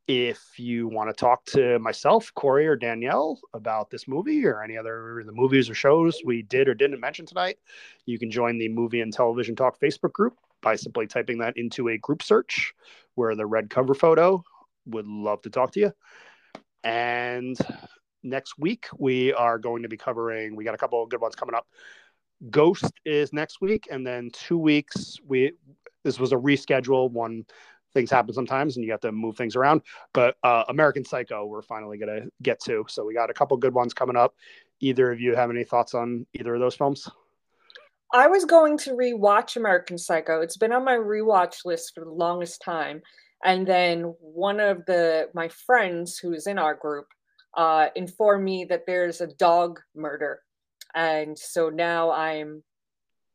If you want to talk to myself, Coree, or Danielle about this movie or any other the movies or shows we did or didn't mention tonight, you can join the Movie and Television Talk Facebook group by simply typing that into a group search where the red cover photo would love to talk to you. And next week we are going to be covering. We got a couple of good ones coming up. Ghost is next week, and then two weeks we. This was a reschedule. One things happen sometimes, and you have to move things around. But uh, American Psycho, we're finally gonna get to. So we got a couple good ones coming up. Either of you have any thoughts on either of those films? I was going to rewatch American Psycho. It's been on my rewatch list for the longest time. And then one of the my friends who's in our group uh, informed me that there's a dog murder, and so now I'm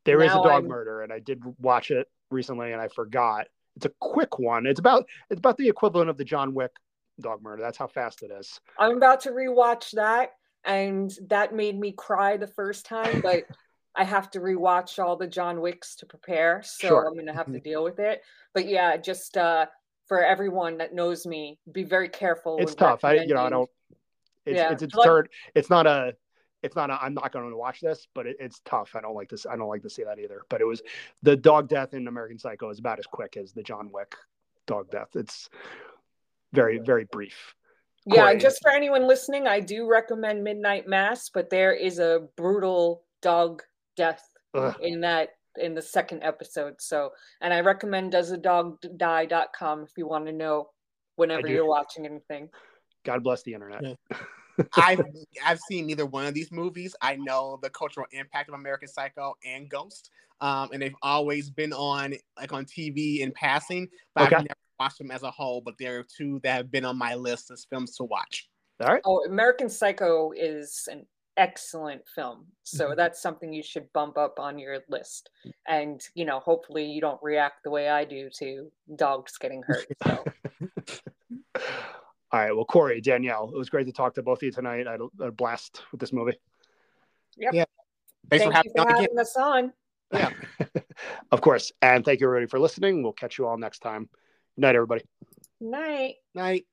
There is a dog I'm- murder, and I did watch it recently, and I forgot. It's a quick one. It's about it's about the equivalent of the John Wick dog murder. That's how fast it is. I'm about to rewatch that, and that made me cry the first time, but I have to rewatch all the John Wicks to prepare, so Sure. I'm gonna have to deal with it. But yeah, just uh, for everyone that knows me, be very careful. It's tough. I you know I don't. It's Yeah. it's a Like- It's not a. It's not a. I'm not going to watch this, but it, it's tough. I don't like this. I don't like to see that either. But it was the dog death in American Psycho is about as quick as the John Wick dog death. It's very very brief. Yeah, Coree. and just for anyone listening, I do recommend Midnight Mass, but there is a brutal dog death Ugh. in that in the second episode. So, and I recommend doesadogdie.com if you want to know whenever you're watching anything. God bless the internet. Yeah. I've I've seen neither one of these movies. I know the cultural impact of American Psycho and Ghost, um, and they've always been on like on TV in passing, but Okay. I've never watched them as a whole, but there are two that have been on my list as films to watch. All right. Oh, American Psycho is an excellent film. So Mhm. that's something you should bump up on your list. And, you know, hopefully you don't react the way I do to dogs getting hurt. So All right. Well, Coree, Danielle, it was great to talk to both of you tonight. I had a, a blast with this movie. Yep. Thanks thank for having me for having us on. Yeah. of course. And thank you, everybody, for listening. We'll catch you all next time. Good night, everybody. Night. Night.